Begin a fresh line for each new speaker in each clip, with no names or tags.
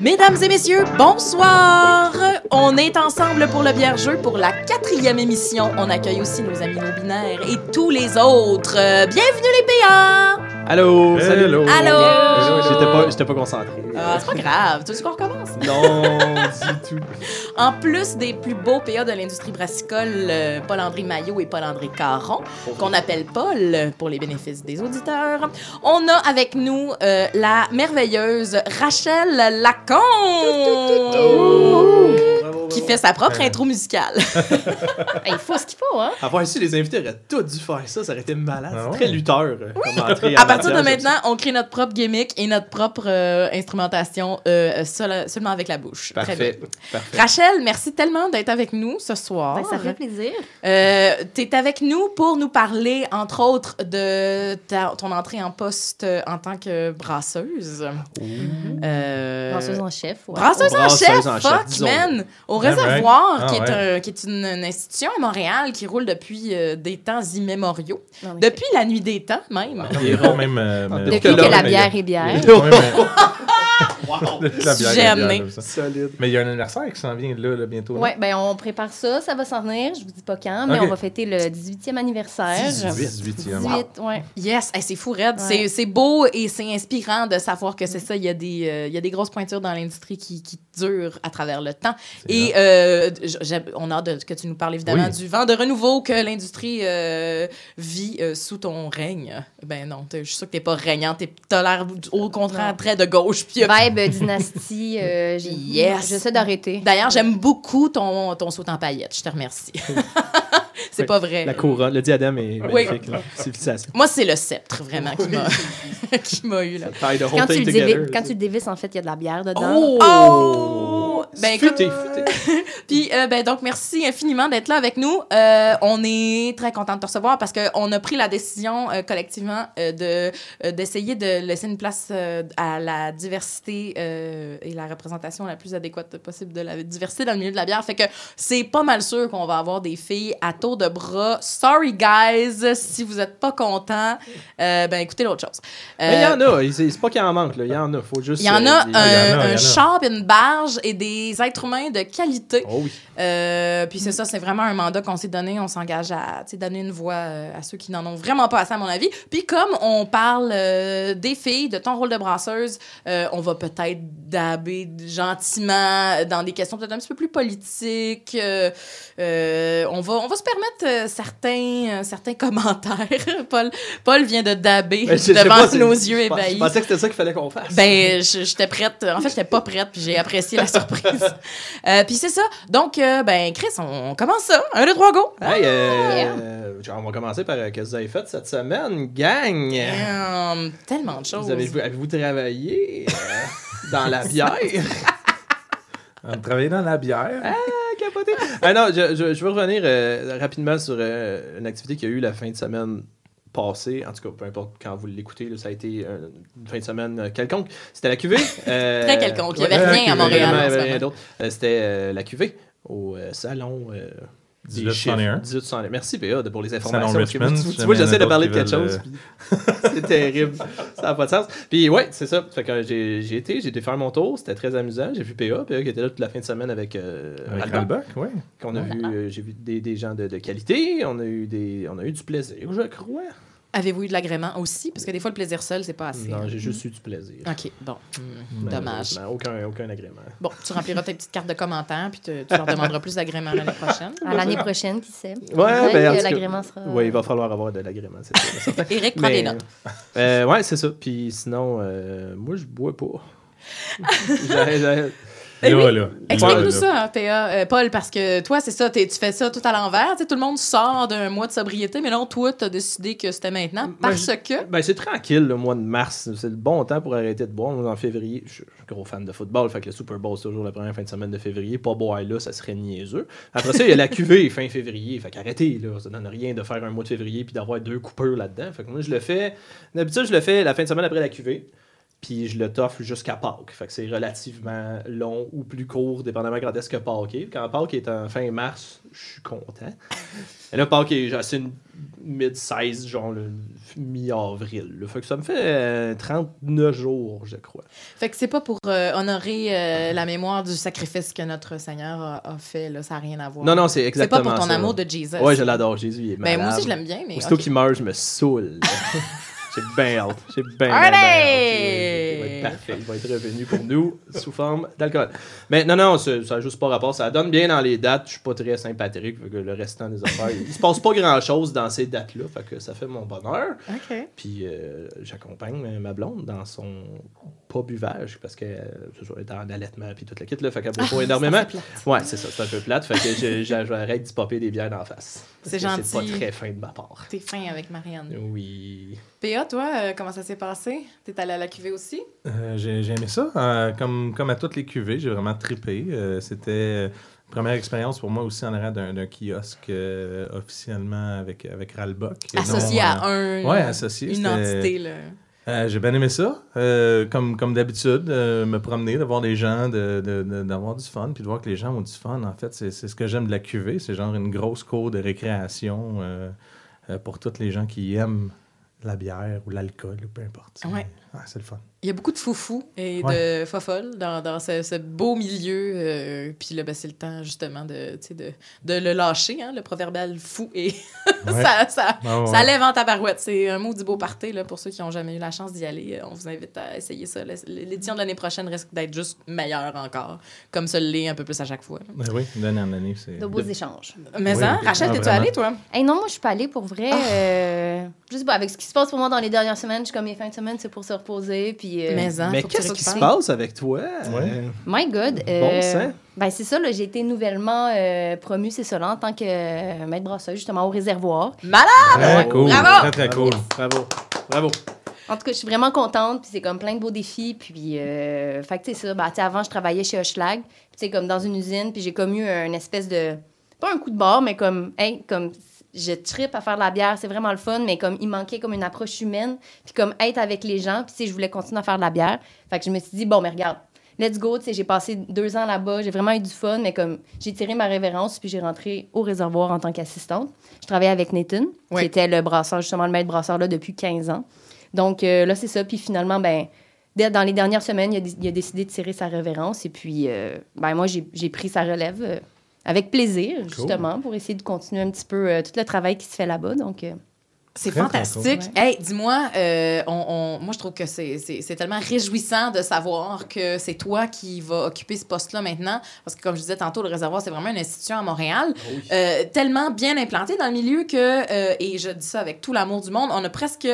Mesdames et messieurs, bonsoir! On est ensemble pour le bière jeu pour la quatrième émission. On accueille aussi nos amis non-binaires et tous les autres. Euh, Bienvenue les PA!
Allô, salut.
Hello.
Allô!
J'étais pas, j'étais pas concentré.
Ah, c'est pas grave, tu veux qu'on recommence?
Non, du tout.
En plus des plus beaux PA de l'industrie brassicole, euh, Paul-André Maillot et Paul-André Caron, qu'on appelle Paul pour les bénéfices des auditeurs, on a avec nous euh, la merveilleuse Rachel Lacombe! Qui fait sa propre intro musicale.
Il faut ce qu'il faut, hein?
Avoir ici, les invités auraient tous dû faire ça, ça aurait été malade.
Ah
c'est
ouais.
très lutteur. euh, comme
À partir de maintenant, on crée notre propre gimmick et notre propre euh, instrumentation euh, seul- seulement avec la bouche. Très bien.
Parfait.
Rachel, merci tellement d'être avec nous ce soir.
Ben, ça fait plaisir.
Euh, tu es avec nous pour nous parler, entre autres, de ta- ton entrée en poste en tant que brasseuse. Euh,
Brasseuse en chef, ouais.
Brasseuse en
Brasseuse
chef,
en chef,
fuck,
disons.
man! Au Réservoir,
ouais.
qui,
Ah,
est un- qui est une, une institution à Montréal qui roule depuis euh, des temps immémoriaux.
Effet.
Depuis la nuit des temps, même.
Environ même. euh,
Depuis
Depuis que la bière est bière.
Ouais, mais-
J'ai amené.
Solide.
Il y a un anniversaire qui s'en vient là, là, bientôt.
Ouais, ben on prépare ça, ça va s'en venir, je vous dis pas quand, mais on va fêter le 18e anniversaire.
18e.
18, ouais.
Yes, Hey, c'est fou, Red.
Ouais.
C'est- C'est beau et c'est inspirant de savoir que c'est ça. Il y, a des, euh, il y a des grosses pointures dans l'industrie qui, qui à travers le temps. Et euh, on a hâte de- que tu nous parles évidemment
Oui.
du vent de renouveau que l'industrie euh, vit euh, sous ton règne. Ben non, je suis sûre que t'es pas régnante. T'es- T'as l'air au contraire très de gauche.
Vibe dynastie, euh,
Yes.
j'essaie d'arrêter.
D'ailleurs, j'aime beaucoup ton, ton saut en paillettes. Je te remercie. c'est
Oui,
pas vrai.
La couronne, le diadème est
Oui.
magnifique. là. Civilisation.
Moi, c'est le sceptre, vraiment, qui m'a qui m'a eu. Là.
Quand tu, le dévis, quand tu le dévisses, en fait, il y a de la bière dedans.
Oh!
Oh! Ben, écoute,
Futé, futé.
Puis, euh, ben, donc, merci infiniment d'être là avec nous. Euh, on est très content de te recevoir parce qu'on a pris la décision euh, collectivement euh, de, d'essayer de laisser une place à la diversité et la représentation la plus adéquate possible de la diversité dans le milieu de la bière. Fait que c'est pas mal sûr qu'on va avoir des filles à tour de bras. Sorry, guys, si vous êtes pas contents, ben, écoutez l'autre chose.
Mais il y en a. C'est pas qu'il en manque. là. Il y en a. Faut juste.
il y en a un, un char, une barge et des êtres humains de qualité.
Oh oui.
Euh, puis c'est ça, c'est vraiment un mandat qu'on s'est donné. On s'engage à donner une voix euh, à ceux qui n'en ont vraiment pas assez, à mon avis. Puis comme on parle euh, des filles, de ton rôle de brasseuse, euh, on va peut-être daber gentiment dans des questions peut-être un petit peu plus politiques. On, va, on va se permettre certains, certains commentaires. Paul, Paul vient de daber
Ben,
devant
pas,
nos yeux ébahis.
Je pensais que c'était ça qu'il fallait qu'on fasse.
Ben, j'étais prête. En fait, j'étais pas prête, puis j'ai apprécié la surprise. Euh, puis c'est ça. Donc, euh, ben, Chris, on, on commence ça. Un, deux, trois, go!
Hey, euh, on va commencer par euh, qu'est-ce que vous avez fait cette semaine, gang?
Tellement de choses.
Vous avez, avez-vous travaillé euh, dans la bière?
On travaillait dans la bière.
Ah, capoté. Ah non, je, je, je veux revenir euh, rapidement sur euh, une activité qu'il y a eu la fin de semaine passée. En tout cas, peu importe quand vous l'écoutez, là, ça a été euh, une fin de semaine euh, quelconque. C'était la cuvée. euh,
Très quelconque. Il y avait rien à Montréal.
Il y
ce
avait rien d'autre. C'était la cuvée au salon. Euh, des
1861.
chiffres. 1861. Merci, PA, de- pour les informations.
Richmond,
tu, tu vois, j'essaie de parler de quelque chose. c'est terrible. Ça n'a pas de sens. Puis ouais, c'est ça. Fait que j'ai j'ai été, j'ai été faire mon tour. C'était très amusant. J'ai vu PA, PA qui était là toute la fin de semaine avec, euh,
Avec oui.
qu'on a vu, euh, j'ai vu des, des gens de, de qualité, on a eu des, on a eu du plaisir, je crois.
Avez-vous eu de l'agrément aussi? Parce que des fois, le plaisir seul, c'est pas assez.
Non,
hein.
j'ai juste eu du plaisir.
OK, bon. Hum, dommage.
Aucun, aucun agrément.
Bon, tu rempliras tes petites cartes de commentaires, puis te- tu leur demanderas plus d'agrément l'année prochaine.
À l'année prochaine, qui sait?
Ouais, ben,
que l'agrément sera...
Oui, il va falloir avoir de l'agrément, c'est sûr.
Éric, prends
Mais,
des notes.
euh, ouais, c'est ça. Puis sinon, euh, moi, je bois pas.
Eh oui.
Là, là.
Explique-nous ça, hein, PA, euh, Paul, parce que toi, c'est ça, tu fais ça tout à l'envers. Tout le monde sort d'un mois de sobriété, mais non, toi, tu as décidé que c'était maintenant
Moi,
parce que.
Ben, c'est tranquille, le mois de mars. C'est le bon temps pour arrêter de boire. En février, je suis gros fan de football, fait que le Super Bowl, c'est toujours la première fin de semaine de février. Pas boire là, ça serait niaiseux. Après ça, il y a la cuvée fin février. Fait qu'arrêtez, là. Ça donne rien de faire un mois de février puis d'avoir deux coupeurs là-dedans. Fait que moi, je le fais. D'habitude, je le fais la fin de semaine après la cuvée. Puis je le t'offre jusqu'à Pâques. Fait que c'est relativement long ou plus court, dépendamment quand est-ce que Pâques est. Quand Pâques est en fin mars, je suis content. Et là, Pâques est c'est une mid-size, genre le mi-avril. Fait que ça me fait euh, 39 jours, je crois.
Fait que c'est pas pour euh, honorer euh, la mémoire du sacrifice que notre Seigneur a, a fait, là, ça n'a rien à voir.
Non, non, c'est
C'est
exactement
pas pour ton
ça.
amour de Jesus.
Ouais, je l'adore, Jésus, il est
Ben, moi aussi, je l'aime bien, mais.
Aussitôt
ok.
qu'il meurt, je me saoule. J'ai bien hâte. J'ai bien, bien, Il parfait. Il va être revenu pour nous sous forme d'alcool. Mais non, non, ça n'a juste pas rapport. Ça donne bien dans les dates. Je suis pas très sympathique. fait que le restant des affaires, il se passe pas grand-chose dans ces dates-là. Fait que ça fait mon bonheur.
OK.
Puis euh, j'accompagne euh, ma blonde dans son pas buvage parce que euh, est en allaitement puis toute la kit là, fait qu'elle boit pas énormément.
Ah, c'est plate.
Ouais, c'est ça, c'est un peu plate. Fait que j'arrête d'y popper des bières d'en face.
C'est
que C'est
gentil.
pas très fin de ma part.
T'es fin avec Marianne.
Oui.
P.A., toi, euh, comment ça s'est passé? T'es allé à la cuvée aussi?
Euh, j'ai aimé ça. Euh, comme, comme à toutes les cuvées, j'ai vraiment trippé. Euh, C'était une première expérience pour moi aussi en arrière d'un kiosque officiellement avec, avec Ralbock. Non,
Associé à un.
Ouais, associé.
Une entité, là.
Euh, j'ai bien aimé ça. Euh, comme comme d'habitude, euh, me promener, de voir des gens, de- de- de- d'avoir du fun, puis de voir que les gens ont du fun. En fait, c'est ce que j'aime de la cuvée. C'est genre une grosse cour de récréation pour tous les gens qui aiment la bière ou l'alcool, ou peu importe.
Ouais.
Ouais, c'est le fun.
Il y a beaucoup de foufous et
Ouais.
de fofolles dans, dans ce, ce beau milieu. euh, puis là, ben, c'est le temps, justement, de, tu sais, de, de le lâcher, hein, le proverbial fou. Et
Ouais.
ça, ça,
Ah ouais.
ça lève en tabarouette. C'est un mot du beau party, là, pour ceux qui n'ont jamais eu la chance d'y aller. Euh, On vous invite à essayer ça. L'édition de l'année prochaine risque d'être juste meilleure encore, comme ça l'est un peu plus à chaque fois.
Ben oui, d'année en année, c'est...
De beaux échanges.
Mais
Oui,
hein. Rachel,
Ah,
t'es-tu allée, toi?
Hey, non, moi, je suis pas allée pour vrai. euh, je sais pas, avec ce qui se passe pour moi dans les dernières semaines, je suis comme mes fins de semaine, c'est pour se reposer. Puis, euh,
Mais, hein,
Mais qu'est-ce qui se passe avec toi?
Ouais.
My God.
Bon
euh,
sang.
Ben, c'est ça, là, j'ai été nouvellement euh, promue, c'est ça, là, en tant que euh, maître brasseuse, justement, au réservoir.
Malade!
Très
ouais.
cool.
Bravo!
Très, très cool.
Bravo. Bravo.
En tout cas, je suis vraiment contente, puis c'est comme plein de beaux défis. Puis, euh, fait que, tu sais, ça, ben, tu sais, avant, je travaillais chez Hochelag, puis, tu sais, comme dans une usine, puis j'ai comme eu un espèce de. Pas un coup de barre, mais comme, hey, comme, je tripe à faire de la bière, c'est vraiment le fun, mais comme, il manquait comme une approche humaine, puis comme être avec les gens, puis, sais, je voulais continuer à faire de la bière. Fait que je me suis dit, bon, mais regarde, let's go, tu sais, j'ai passé deux ans là-bas, j'ai vraiment eu du fun, mais comme, j'ai tiré ma révérence, puis j'ai rentré au réservoir en tant qu'assistante. Je travaillais avec Nathan,
Oui.
qui était le brasseur, justement, le maître brasseur là depuis 15 ans. Donc euh, là, c'est ça. Puis finalement, ben, dans les dernières semaines, il a, dé- il a décidé de tirer sa révérence. Et puis, euh, ben, moi, j'ai j'ai pris sa relève euh, avec plaisir, justement, pour essayer de continuer un petit peu euh, tout le travail qui se fait là-bas. Donc, euh,
C'est fantastique.
cool.
Hey, dis-moi, euh, on, on- moi, je trouve que c'est- c'est c'est tellement réjouissant de savoir que c'est toi qui vas occuper ce poste-là maintenant. Parce que, comme je disais tantôt, le réservoir, c'est vraiment une institution à Montréal. euh, tellement bien implantée dans le milieu que, euh, et je dis ça avec tout l'amour du monde, on a presque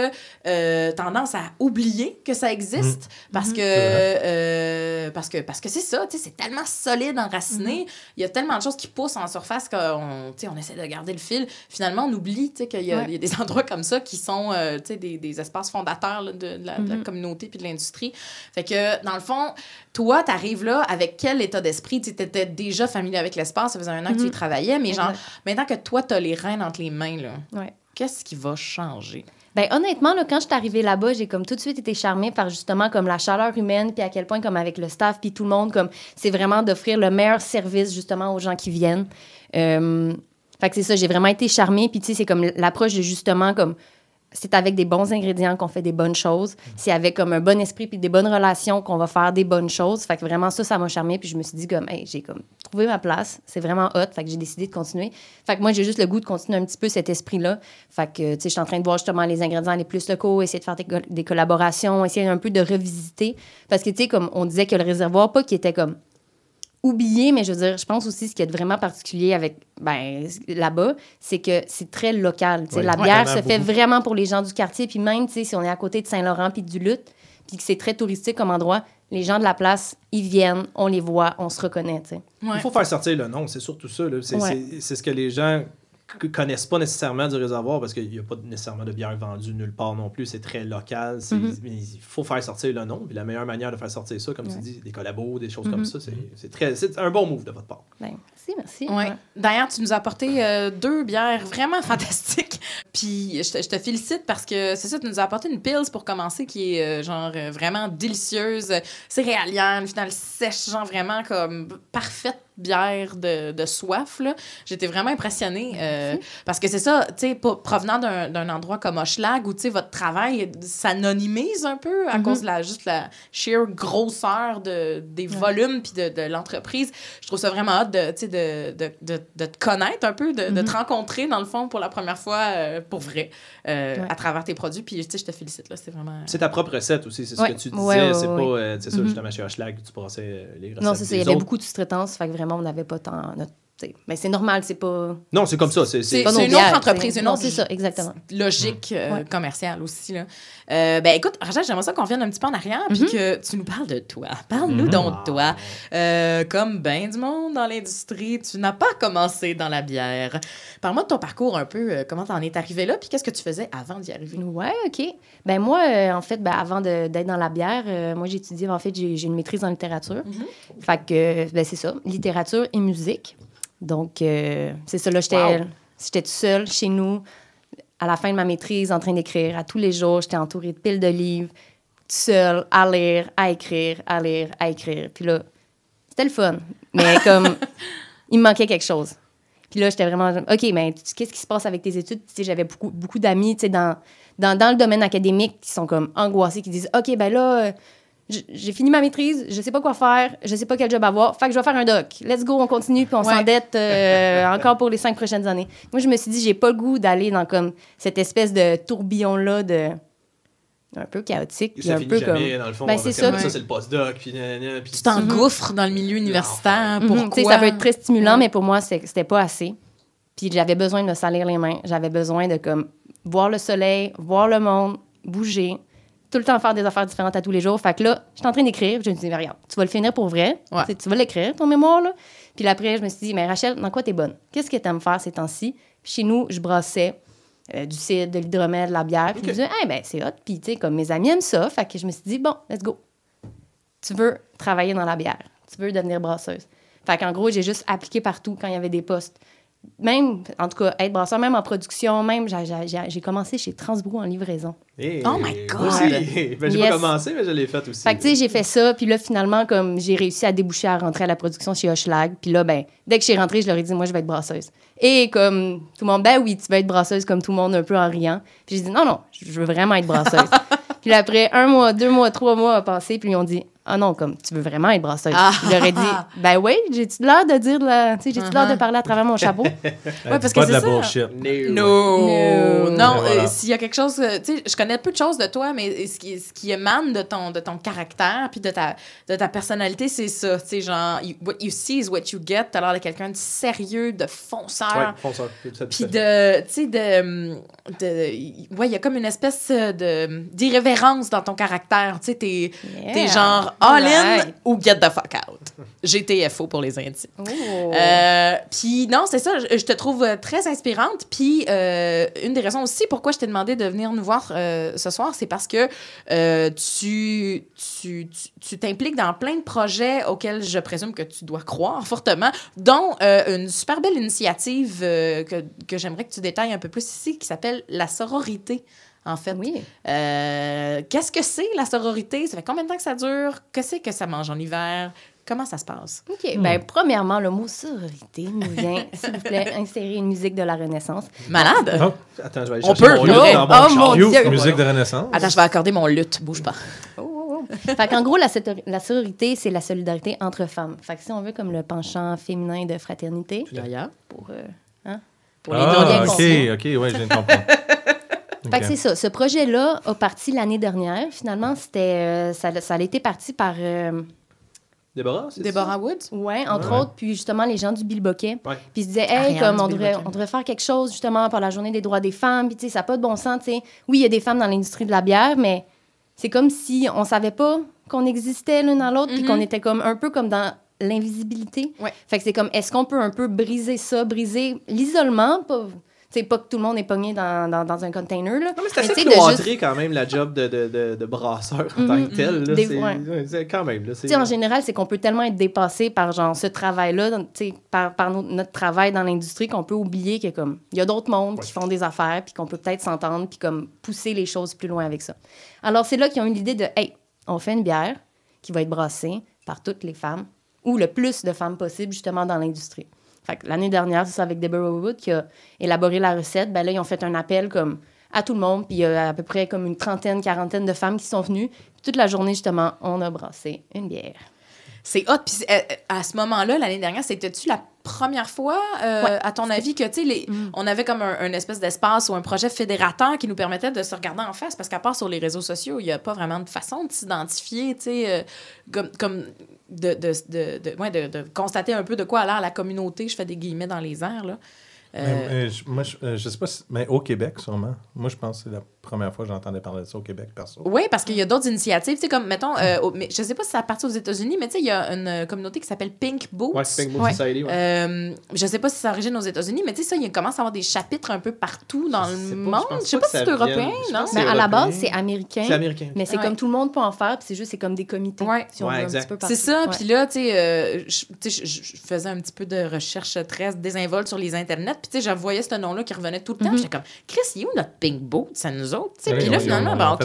euh, tendance à oublier que ça existe. Parce que euh, parce que parce que c'est ça, tu sais, c'est tellement solide, enraciné. Il y a tellement de choses qui poussent en surface qu'on tu sais, on essaie de garder le fil. Finalement, on oublie tu sais, qu'il y, a-
Ouais.
y a des endroits comme ça qui sont euh, des, des espaces fondateurs là, de, de la, de la
Mhm.
communauté puis de l'industrie. Fait que, dans le fond, toi, tu arrives là avec quel état d'esprit? Tu étais déjà familier avec l'espace, ça faisait un an que tu y
Mhm.
travaillais, mais genre, maintenant que toi, tu as les rênes entre les mains, là,
ouais.
qu'est-ce qui va changer?
Ben, honnêtement, là, quand je suis arrivée là-bas, j'ai comme tout de suite été charmée par justement comme la chaleur humaine, puis à quel point, comme avec le staff, puis tout le monde, comme c'est vraiment d'offrir le meilleur service justement aux gens qui viennent. Euh, fait que c'est ça, j'ai vraiment été charmée, puis tu sais, c'est comme l'approche de justement comme c'est avec des bons ingrédients qu'on fait des bonnes choses. C'est avec comme un bon esprit puis des bonnes relations qu'on va faire des bonnes choses. Fait que vraiment ça, ça m'a charmé. Puis je me suis dit comme, hey, j'ai comme trouvé ma place. C'est vraiment hot. Fait que j'ai décidé de continuer. Fait que moi, j'ai juste le goût de continuer un petit peu cet esprit-là. Fait que, tu sais, je suis en train de voir justement les ingrédients les plus locaux, essayer de faire des, co- des collaborations, essayer un peu de revisiter. Parce que, tu sais, comme on disait que le réservoir, pas qu'il était comme oublié, mais je veux dire, je pense aussi ce qui est vraiment particulier avec ben, là-bas, c'est que c'est très local. la bière se fait
beaucoup.
vraiment pour les gens du quartier. Puis même, tu sais, si on est à côté de Saint-Laurent puis du Lutte, puis que c'est très touristique comme endroit, les gens de la place, ils viennent, on les voit, on se reconnaît.
Ouais.
Il faut faire sortir le nom, c'est surtout ça. C'est
Ouais.
ce que les gens connaissent pas nécessairement du réservoir parce qu'il n'y a pas nécessairement de bière vendue nulle part non plus. C'est très local. c'est-
Mhm.
mais il faut faire sortir le nom. Puis la meilleure manière de faire sortir ça, comme
Ouais.
tu dis, des collabos, des choses
Mhm.
comme ça, c'est c'est très c'est un bon move de votre part.
Ben, merci, merci.
Ouais.
Ouais.
D'ailleurs, tu nous as apporté euh, deux bières vraiment fantastiques. Puis je te, je te félicite parce que c'est ça, tu nous as apporté une Pils pour commencer qui est euh, genre euh, vraiment délicieuse, céréalière, une finale sèche, genre vraiment comme parfaite bière de, de soif. là. J'étais vraiment impressionnée euh, parce que c'est ça, tu sais, pas- provenant d'un d'un endroit comme Hochelag où, tu sais, votre travail s'anonymise un peu à
Mhm.
cause de la, juste la sheer grosseur de, des volumes puis de, de l'entreprise. Je trouve ça vraiment hâte de, tu sais, de, de, de, de te connaître un peu, de, de te
Mhm.
rencontrer, dans le fond, pour la première fois, euh, pour vrai, euh,
Ouais.
à travers tes produits. Puis, tu sais, je te félicite, là, c'est vraiment...
C'est ta propre recette aussi, c'est ce
Ouais.
que tu disais.
Ouais, ouais,
c'est
ouais,
pas,
ouais.
euh, c'est ça,
Mhm.
justement, chez Hochelag, tu brassais euh, les recettes
Non, c'est ça. Il y avait beaucoup de sous-traitance, fait que vraiment, on n'avait pas tant. Notre... t'sais, Mais c'est normal, c'est pas.
Non, c'est comme ça. C'est
une autre entreprise, une
Non,
autre
c'est ça, exactement.
logique euh,
Ouais.
commerciale aussi. Là. Euh, ben écoute, Rachel, j'aimerais ça qu'on vienne un petit peu en arrière puis
Mhm.
que tu nous parles de toi. Parle-nous donc de toi. Euh, comme ben du monde dans l'industrie, tu n'as pas commencé dans la bière. Parle-moi de ton parcours un peu, euh, comment t'en es arrivé là puis qu'est-ce que tu faisais avant d'y arriver?
Ouais, OK. Ben moi, euh, en fait, ben, avant d'être dans la bière, euh, moi, j'ai étudié, en fait, j'ai une maîtrise en littérature.
Mhm.
Fait que, euh, ben, c'est ça, littérature et musique. Donc, euh, c'est ça, là, j'étais
Wow.
toute seule chez nous, à la fin de ma maîtrise, en train d'écrire. À tous les jours, j'étais entourée de piles de livres, toute seule, à lire, à écrire, à lire, à écrire. Puis là, c'était le fun. Mais comme, il me manquait quelque chose. Puis là, j'étais vraiment, OK, mais tu- qu'est-ce qui se passe avec tes études? Tu sais, j'avais beaucoup, beaucoup d'amis, tu sais, dans, dans, dans le domaine académique qui sont comme angoissés, qui disent, OK, ben là, euh, j'ai fini ma maîtrise, je sais pas quoi faire, je sais pas quel job avoir, fait que je vais faire un doc. Let's go, on continue, puis on
Ouais.
s'endette euh, encore pour les cinq prochaines années. Moi, je me suis dit, j'ai pas le goût d'aller dans comme cette espèce de tourbillon-là de un peu chaotique, puis
Ça
un
finit
peu
jamais,
comme...
dans le fond.
Ben, c'est ça.
c'est le postdoc, puis puis
Tu t'engouffres dans le milieu universitaire.
Mhm,
Pourquoi?
tu sais, ça peut être très stimulant,
Ouais.
mais pour moi, c'était pas assez. Puis j'avais besoin de me salir les mains. J'avais besoin de comme voir le soleil, voir le monde, bouger, tout le temps faire des affaires différentes à tous les jours. Fait que là, j'étais en train d'écrire. Je me dis, mais regarde, tu vas le finir pour vrai.
Ouais.
Tu Tu vas l'écrire, ton mémoire. Là. Puis après, je me suis dit, mais Rachel, dans quoi t'es bonne? Qu'est-ce que t'aimes faire ces temps-ci? Chez nous, je brassais euh, du cidre, de l'hydromel, de la bière. Puis je me disais, eh ben, c'est hot. Puis tu sais, comme mes amis aiment ça. Fait que je me suis dit, bon, let's go. Tu veux travailler dans la bière. Tu veux devenir brasseuse. Fait qu'en gros, j'ai juste appliqué partout quand il y avait des postes. Même, en tout cas, être brasseur, même en production, même, j'ai- j'ai j'ai commencé chez Transbrou en livraison.
Hey,
Oh my God!
moi aussi. Ben, j'ai
Yes.
pas commencé, mais je l'ai fait aussi.
Fait que, tu sais, j'ai fait ça, puis là, finalement, comme j'ai réussi à déboucher à rentrer à la production chez Hochelag, puis là, ben, dès que je suis rentrée, je leur ai dit, moi, je vais être brasseuse. Et comme tout le monde, ben oui, tu vas être brasseuse comme tout le monde, un peu en riant. Puis j'ai dit, non, non, je veux vraiment être brasseuse. puis là, après un mois, deux mois, trois mois a passé, puis ils ont dit, ah non, comme, tu veux vraiment être brasseuse.
Ah.
Ai dit, ben oui, j'ai-tu l'air de dire, la... tu sais, j'ai-tu l'air de
Uh-huh.
parler à travers mon chapeau?
Ouais, parce
pas
que
de la
c'est ça.
bullshit.
No.
No.
Non,
voilà.
euh, s'il y a quelque chose, euh, tu sais, je connais peu de choses de toi, mais ce qui, ce qui émane de ton, de ton caractère puis de ta, de ta personnalité, c'est ça. Tu sais, genre, you- what you see is what you get. T'as l'air de quelqu'un de sérieux, de fonceur.
Ouais, fonceur.
Puis de, tu sais, de, de, ouais, il y a comme une espèce de d'irrévérence dans ton caractère. Tu sais, t'es, t'es
Yeah.
genre all in ou get the fuck out. GTFO pour les intimes.
Oh.
Euh, puis non, c'est ça, je, je te trouve euh, très inspirante. Puis euh, une des raisons aussi pourquoi je t'ai demandé de venir nous voir euh, ce soir, c'est parce que tu, tu, tu- t'impliques dans plein de projets auxquels je présume que tu dois croire fortement, dont une super belle initiative que, que j'aimerais que tu détailles un peu plus ici, qui s'appelle la sororité. En fait,
Oui.
Euh, qu'est-ce que c'est la sororité? Ça fait combien de temps que ça dure? Qu'est-ce que ça mange en hiver? Comment ça se passe?
OK. Ben, premièrement, le mot sororité nous vient, s'il vous plaît, insérer une musique de la Renaissance.
Malade?
Oh,
Attends, je vais aller
On peut,
mon luth dans
Oh,
mon.
Dieu.
musique de Renaissance.
Attends, je vais accorder mon lutte. Bouge pas.
Oh, oh, oh. fait qu'en gros, la, la sororité, c'est la solidarité entre femmes. Fait que si on veut comme le penchant féminin de fraternité,
D'ailleurs.
pour, euh, hein,
Pour les
Ah,
bien
ok,
conscients.
ok, ouais, je viens de comprendre.
Fait
Ok.
que c'est ça. Ce projet-là a parti l'année dernière. Finalement, c'était, euh, ça, ça a été parti par, euh,
Déborah, c'est?
Déborah Woods?
ouais, entre
Ouais.
autres, puis justement les gens du Bilboquet.
Ouais.
Puis ils se disaient, hey,
Ariane
comme on devrait, on devrait faire quelque chose justement pour la journée des droits des femmes. Puis tu sais, ça n'a pas de bon sens. tu sais. Oui, il y a des femmes dans l'industrie de la bière, mais c'est comme si on savait pas qu'on existait l'un dans l'autre, puis
Mhm.
qu'on était comme un peu comme dans l'invisibilité.
Ouais.
Fait que c'est comme, est-ce qu'on peut un peu briser ça, briser l'isolement, pas... C'est pas que tout le monde est pogné dans, dans, dans un container, là.
Non, mais c'est assez cloîtré
juste-
quand même, la job de, de, de, de brasseur en
Mhm.
tant que tel.
Des-
C'est
ouais.
quand même. Là,
en général, c'est qu'on peut tellement être dépassé par genre ce travail-là, dans- tu sais, par, par no- notre travail dans l'industrie, qu'on peut oublier qu'il y a comme il y a d'autres mondes qui font des affaires, puis qu'on peut peut-être s'entendre, puis comme pousser les choses plus loin avec ça. Alors c'est là qu'ils ont eu l'idée de hey, on fait une bière qui va être brassée par toutes les femmes ou le plus de femmes possible justement dans l'industrie. L'année dernière, c'est ça avec Deborah Wood qui a élaboré la recette. Ben là, ils ont fait un appel comme à tout le monde, puis il y a à peu près comme une trentaine, quarantaine de femmes qui sont venues. Puis toute la journée, justement, on a brassé une bière.
C'est hot. Puis euh, à ce moment-là, l'année dernière, c'était-tu la première fois, euh,
Ouais.
à ton avis, que, tu sais, les-
Mm.
on avait comme un, un espèce d'espace ou un projet fédérateur qui nous permettait de se regarder en face? Parce qu'à part sur les réseaux sociaux, il n'y a pas vraiment de façon de s'identifier, tu sais, euh, comme, comme de, de, de, de- ouais, de- de constater un peu de quoi a l'air la communauté. Je fais des guillemets dans les airs, là. Euh,
Mais, mais je- moi, je, euh, je sais pas si. Mais au Québec, sûrement. Moi, je pense que c'est la première fois que j'entendais parler de ça au Québec, perso.
Oui, parce qu'il y a d'autres initiatives, tu sais, comme, mettons, euh, au- mais je sais pas si ça parti aux États-Unis, mais tu sais, il y a une euh, communauté qui s'appelle Pink Boots.
Ouais, c'est Pink Boot
Ouais.
Society. ouais.
Euh, je sais pas si ça origine aux États-Unis, mais tu sais, ça, il commence à avoir des chapitres un peu partout dans le
sais pas, je
monde.
pense
Je sais
pas
si
ça
c'est européen, non?
Mais
C'est
à la base, c'est américain.
C'est américain.
Mais c'est
Ouais.
comme tout le monde peut en faire, puis c'est juste c'est comme des comités. Si on
Ouais,
veut un
exact.
petit peu
C'est ça, puis là, tu sais, euh, je faisais un petit peu de recherche très désinvolte sur les internets, puis tu sais, je voyais ce nom-là qui revenait tout le temps,
Mhm.
j'étais comme, Chris, il est où notre Pink Boot? C'est à nous autres,
Oui,
là, finalement, ben, OK,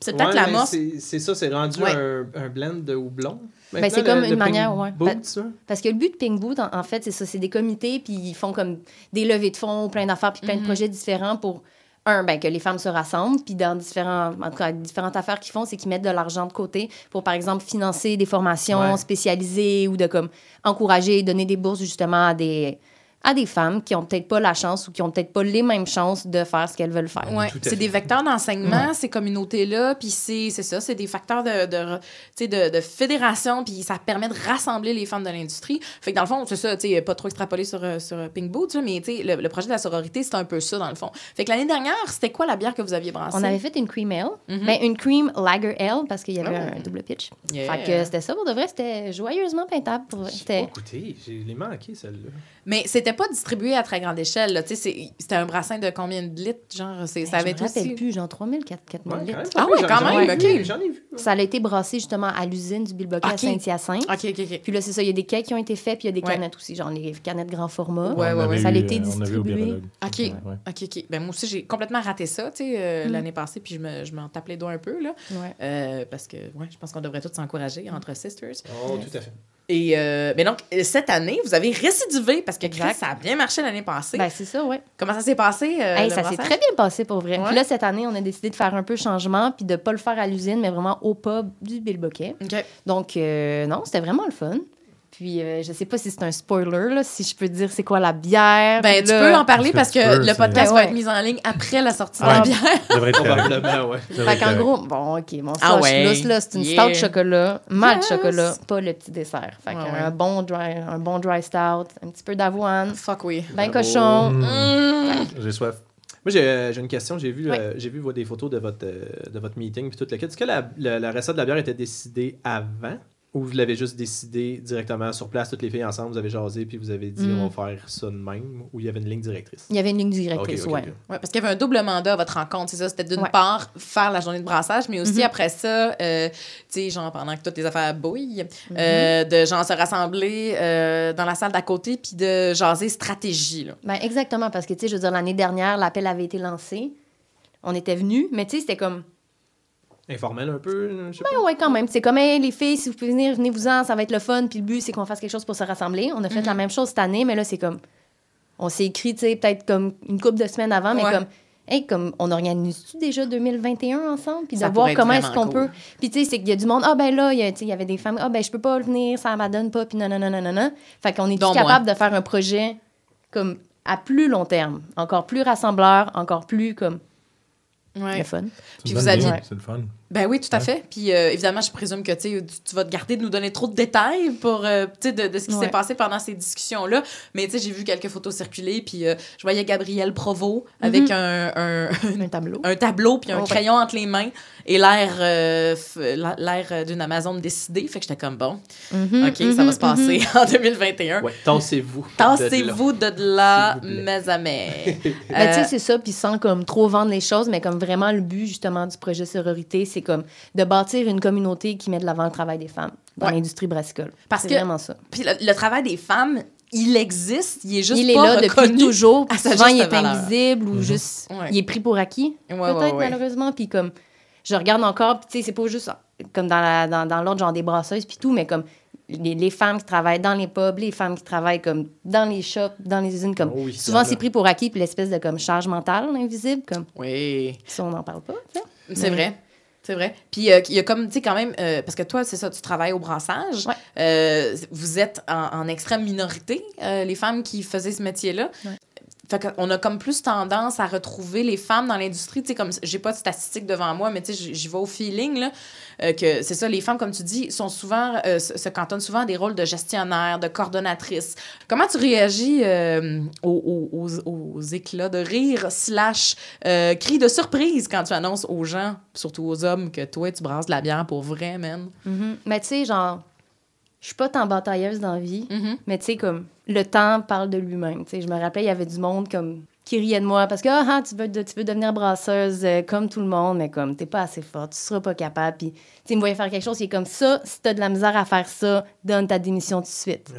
c'est peut-être
Ouais,
la
c'est- ça, c'est rendu
Ouais.
un, un blend de houblon.
Ben, c'est comme
le-
une
le
manière, ouais.
Boot, ça.
Parce que le but de Pink Boot, en, en fait, c'est ça, c'est des comités, puis ils font comme des levées de fonds, plein d'affaires, puis plein
Mhm.
de projets différents pour, un, ben, que les femmes se rassemblent, puis dans différents, en tout cas, différentes affaires qu'ils font, c'est qu'ils mettent de l'argent de côté pour, par exemple, financer des formations
Ouais.
spécialisées ou de, comme, encourager, donner des bourses, justement, à des, à des femmes qui ont peut-être pas la chance ou qui ont peut-être pas les mêmes chances de faire ce qu'elles veulent faire.
Ouais,
Tout à
c'est des vecteurs d'enseignement, ces communautés-là, puis c'est c'est ça, c'est des facteurs de, de, tu sais, de, de fédération, puis ça permet de rassembler les femmes de l'industrie. Fait que dans le fond, c'est ça, tu sais, pas trop extrapolé sur, euh, sur Pink Boots, là, mais tu sais, le, le projet de la sororité, c'est un peu ça, dans le fond. Fait que l'année dernière, c'était quoi la bière que vous aviez brassée?
On avait fait une cream ale,
Mhm.
ben, une cream lager ale parce qu'il y avait
Oh.
un double pitch.
Yeah.
Fait que c'était ça pour de vrai, c'était joyeusement peintable. Pour.
J'ai pas goûté, je l'ai manqué celle-là.
Mais c'était pas distribué à très grande échelle, là, tu sais, c'est- c'était un brassin de combien de litres, genre, c'est- ça avait
je
été
me rappelle
aussi...
plus, genre 3000, 4000
Ouais,
litres.
Ah
pire,
quand
j'en ai
même, ok.
J'en ai vu.
Ça a été brassé justement à l'usine du Bilboquet à. Saint-Hyacinthe.
OK, OK, OK.
Puis là, c'est ça, il y a des cakes qui ont été faits, puis il y a des
Ouais.
canettes aussi, genre les canettes grand format.
Ouais, ouais, ouais.
Ça a
eu,
été
euh, au
distribué.
OK. OK, OK. Ben, moi aussi, j'ai complètement raté ça, tu sais, euh,
Mm.
l'année passée, puis je me- je m'en tape les doigts un peu, là.
Ouais.
Euh, parce que, ouais, je pense qu'on devrait tous s'encourager entre sisters.
Oh, tout à fait.
Et, euh, mais donc, euh, cette année, vous avez récidivé parce que Chris, ça a bien marché l'année passée.
Ben, c'est ça, ouais.
Comment ça s'est passé? euh,
Hey,
le
ça s'est très bien passé pour vrai.
Ouais.
Puis là, cette année, on a décidé de faire un peu changement, puis de pas le faire à l'usine, mais vraiment au pub du Bilboquet. Donc, euh, non, c'était vraiment le fun. Puis, euh, je sais pas si c'est un spoiler, là, si je peux dire c'est quoi la bière.
Ben, tu
là-
peux en parler parce
Parce que
que,
tu peux,
le podcast va être mis en ligne après la sortie
Ah,
de la bière.
Ça devrait être.
Probablement, ouais.
Fait qu'en gros, bon, OK, mon
Ah
sauce
ouais.
lousse, là, c'est une
Yeah.
stout chocolat, mal
Yes.
chocolat, pas le petit dessert. Fait
Ouais,
qu'un
ouais.
bon dry, un bon dry stout, un petit peu d'avoine,
Fuck oui.
ben cochon.
Mm.
Mmh.
J'ai soif.
Moi, j'ai euh, j'ai une question. J'ai vu, euh, j'ai vu des photos de votre, euh, de votre meeting puis tout le kit. Est-ce que la, la, la recette de la bière était décidée avant? Ou vous l'avez juste décidé directement sur place, toutes les filles ensemble, vous avez jasé puis vous avez dit
Mm.
on va faire ça de même ou il y avait une ligne directrice?
Il y avait une ligne directrice,
Ok, ok,
ouais.
parce qu'il y avait un double mandat à votre rencontre, c'est ça? C'était d'une
Ouais.
part faire la journée de brassage, mais aussi
Mhm.
après ça, euh, tu sais, genre pendant que toutes les affaires bouillent,
Mhm.
euh, de genre se rassembler euh, dans la salle d'à côté puis de jaser stratégie. Là.
Ben, exactement, parce que, tu sais, je veux dire, l'année dernière, l'appel avait été lancé. On était venus, mais tu sais, c'était comme,
Informel un peu, je sais pas.
ben ouais, quand même. C'est comme, hey, les filles, si vous pouvez venir, venez-vous-en, ça va être le fun. Puis le but, c'est qu'on fasse quelque chose pour se rassembler. On a fait
Mhm.
la même chose cette année, mais là, c'est comme, on s'est écrit, tu sais, peut-être comme une couple de semaines avant, mais
Ouais.
comme, hey, comme, on organise-tu déjà 2021 ensemble? Puis de voir comment est-ce qu'on
cool.
peut. Puis tu sais, c'est qu'il y a du monde, ah ben là, il y a, tu sais, il y avait des femmes, ah ben je peux pas venir, ça m'adonne pas, puis non, non, non, non, non, non. Fait qu'on est tous capable de faire un projet comme à plus long terme, encore plus rassembleur, encore plus comme
Ouais.
le fun.
Puis vous aviez-
C'est le fun.
Ben oui, tout à fait. Puis euh, évidemment, je présume que tu, tu vas te garder de nous donner trop de détails pour, euh, de, de ce qui
Ouais.
s'est passé pendant ces discussions-là. Mais tu sais, j'ai vu quelques photos circuler, puis euh, je voyais Gabrielle Provost avec
Mhm.
un, un,
Un tableau.
un tableau puis un
Oh, ouais.
crayon entre les mains et l'air euh, l'air d'une Amazone décidée. Fait que j'étais comme, bon,
Mhm,
OK, ça va se passer en 2021.
Ouais, tassez-vous.
Tassez-vous de là,
vous plaît.
mais jamais.
Ben, tu sais, c'est ça, puis sans comme trop vendre les choses, mais comme vraiment le but justement du projet sororité, c'est comme de bâtir une communauté qui met de l'avant le travail des femmes dans
Ouais.
l'industrie brassicole.
Parce
c'est
que-
vraiment ça.
Puis le, le travail des femmes, il existe, il est juste
il est
pas
là
reconnu.
depuis toujours,
à
souvent il
juste
est
valeur.
invisible ou juste
Ouais.
il est pris pour acquis,
Ouais,
peut-être
ouais, ouais.
malheureusement, puis comme je regarde encore, puis tu sais, c'est pas juste comme dans la- dans, dans l'autre genre des brasseuses puis tout, mais comme les, les femmes qui travaillent dans les pubs, les femmes qui travaillent comme dans les shops, dans les usines, comme
Oh oui,
souvent c'est pris pour acquis, puis l'espèce de comme charge mentale invisible, comme
Oui.
ça on n'en parle pas.
C'est
Mais-
vrai. C'est vrai. Puis euh, il y a comme, tu sais, quand même, euh, parce que toi, c'est ça, tu travailles au brassage.
Ouais.
Euh, vous êtes en, en extrême minorité, les femmes qui faisaient ce métier-là.
Ouais.
Fait qu'on a comme plus tendance à retrouver les femmes dans l'industrie. Tu sais, comme, j'ai pas de statistiques devant moi, mais tu sais, j'y- vais au feeling, là. euh, que c'est ça, les femmes, comme tu dis, sont souvent, euh, se, cantonnent souvent à des rôles de gestionnaire, de coordonnatrice. Comment tu réagis euh, aux, aux- aux- éclats de rire slash cris de surprise quand tu annonces aux gens, surtout aux hommes, que toi, tu brasses de la bière pour vrai, man?
Mhm. Mais tu sais, genre, je suis pas tant batailleuse dans la vie,
Mhm.
mais tu sais, comme, le temps parle de lui-même. Tu sais, je me rappelais, il y avait du monde comme qui riait de moi parce que ah, ah, tu, veux, de- tu veux devenir brasseuse euh, comme tout le monde, mais comme t'es pas assez forte, tu seras pas capable. Puis, tu sais, me voyait faire quelque chose qui est comme ça, si t'as de la misère à faire ça, donne ta démission tout de suite.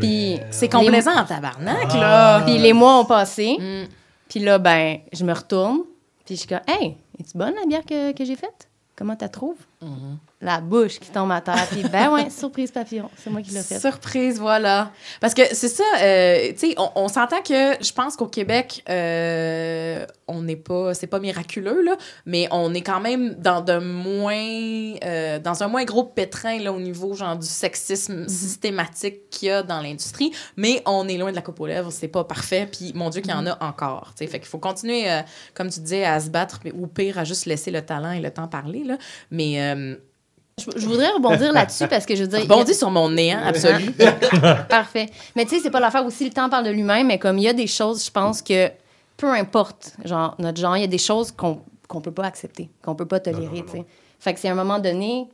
Puis,
C'est complaisant en tabarnak, là!
Puis les mois ont passé,
Mm.
puis là, ben, je me retourne, puis je suis comme, hey, es-tu bonne la bière que, que j'ai faite? Comment t'as trouves?
Mhm.
La bouche qui tombe à terre, puis ben ouais, surprise papillon, c'est moi qui l'ai fait.
Surprise, voilà. Parce que c'est ça, euh, tu sais, on, on s'entend que je pense qu'au Québec, euh, on n'est pas, c'est pas miraculeux, là, mais on est quand même dans de moins, euh, dans un moins gros pétrin, là, au niveau, genre, du sexisme systématique qu'il y a dans l'industrie, mais on est loin de la coupe aux lèvres, c'est pas parfait, puis mon Dieu qu'il y en a encore, tu sais. Fait qu'il faut continuer, euh, comme tu disais, à se battre, ou pire, à juste laisser le talent et le temps parler, là. Mais, euh,
Je, je voudrais rebondir là-dessus parce que je veux dire. y a-
rebondis sur mon néant absolu.
Parfait. Mais tu sais, c'est pas l'affaire aussi, le temps parle de lui-même, mais comme il y a des choses, je pense que peu importe, genre, notre genre, il y a des choses qu'on qu'on peut pas accepter, qu'on peut pas tolérer, tu sais. Fait que c'est à un moment donné,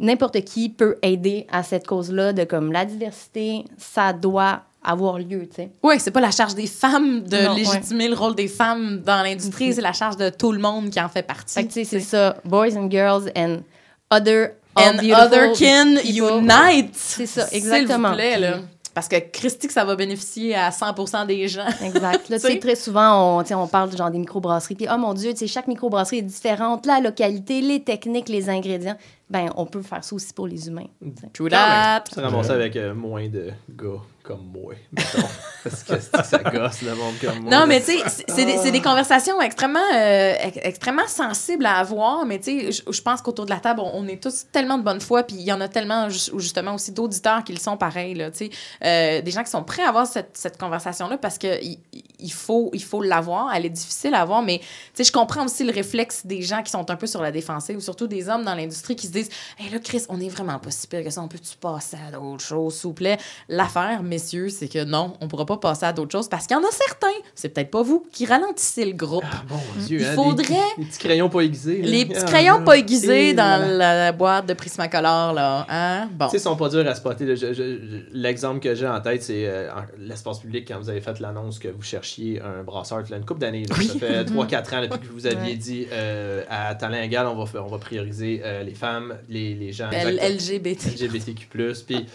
n'importe qui peut aider à cette cause-là de comme la diversité, ça doit avoir lieu, tu sais.
Oui, c'est pas la charge des femmes de
Non,
légitimer le rôle des femmes dans l'industrie,
Mhm.
c'est la charge de tout le monde qui en fait partie.
Fait que tu sais, c'est ça, boys and girls and other
And other kin unite.
C'est ça,
S'il
exactement.
vous plaît, là.
Puis-
Parce que Christy, que ça va bénéficier à 100% des gens.
Exact. Là, tu
sais.
très souvent, on, on parle genre des microbrasseries. Puis, oh mon Dieu, tu sais, chaque microbrasserie est différente. La localité, les techniques, les ingrédients. Ben, on peut faire ça aussi pour les humains.
même.
that.
Ça ramassé avec euh, moins de gars comme moi. mettons. Parce que ça gosse le monde comme moi.
Non, mais tu sais, c'est- des, conversations extrêmement, euh, ex- extrêmement sensibles à avoir, mais tu sais, je- pense qu'autour de la table, on, est tous tellement de bonne foi, puis il y en a tellement, ju- justement, aussi d'auditeurs qui le sont pareils, là, euh, des gens qui sont prêts à avoir cette, cette conversation-là parce qu'il il faut il faut l'avoir, elle est difficile à avoir, mais tu sais, je comprends aussi le réflexe des gens qui sont un peu sur la défensive, ou surtout des hommes dans l'industrie qui se disent, hé là, Chris, on est vraiment pas si pire que ça, on peut-tu passer à d'autres choses, s'il vous plaît? L'affaire, messieurs, c'est que non, on pourra pas passer à d'autres choses parce qu'il y en a certains, c'est peut-être pas vous, qui ralentissez le groupe.
Ah, bon Dieu,
Il
hein,
faudrait-
des petits crayons pas aiguisés. là.
Les petits
Ah,
crayons pas aiguisés dans la boîte de Prismacolor, là. Hein? Bon.
Tu sais, ils sont pas durs à spotter. là. L'exemple que j'ai en tête, c'est euh, l'espace public quand vous avez fait l'annonce que vous cherchiez un brasseur. A une couple d'années. là. Ça fait 3-4 ans depuis que vous aviez
Ouais.
dit euh, à talent égal, on va, faire- on va prioriser euh, les femmes, les, les gens.
LGBT.
LGBTQ+. Puis,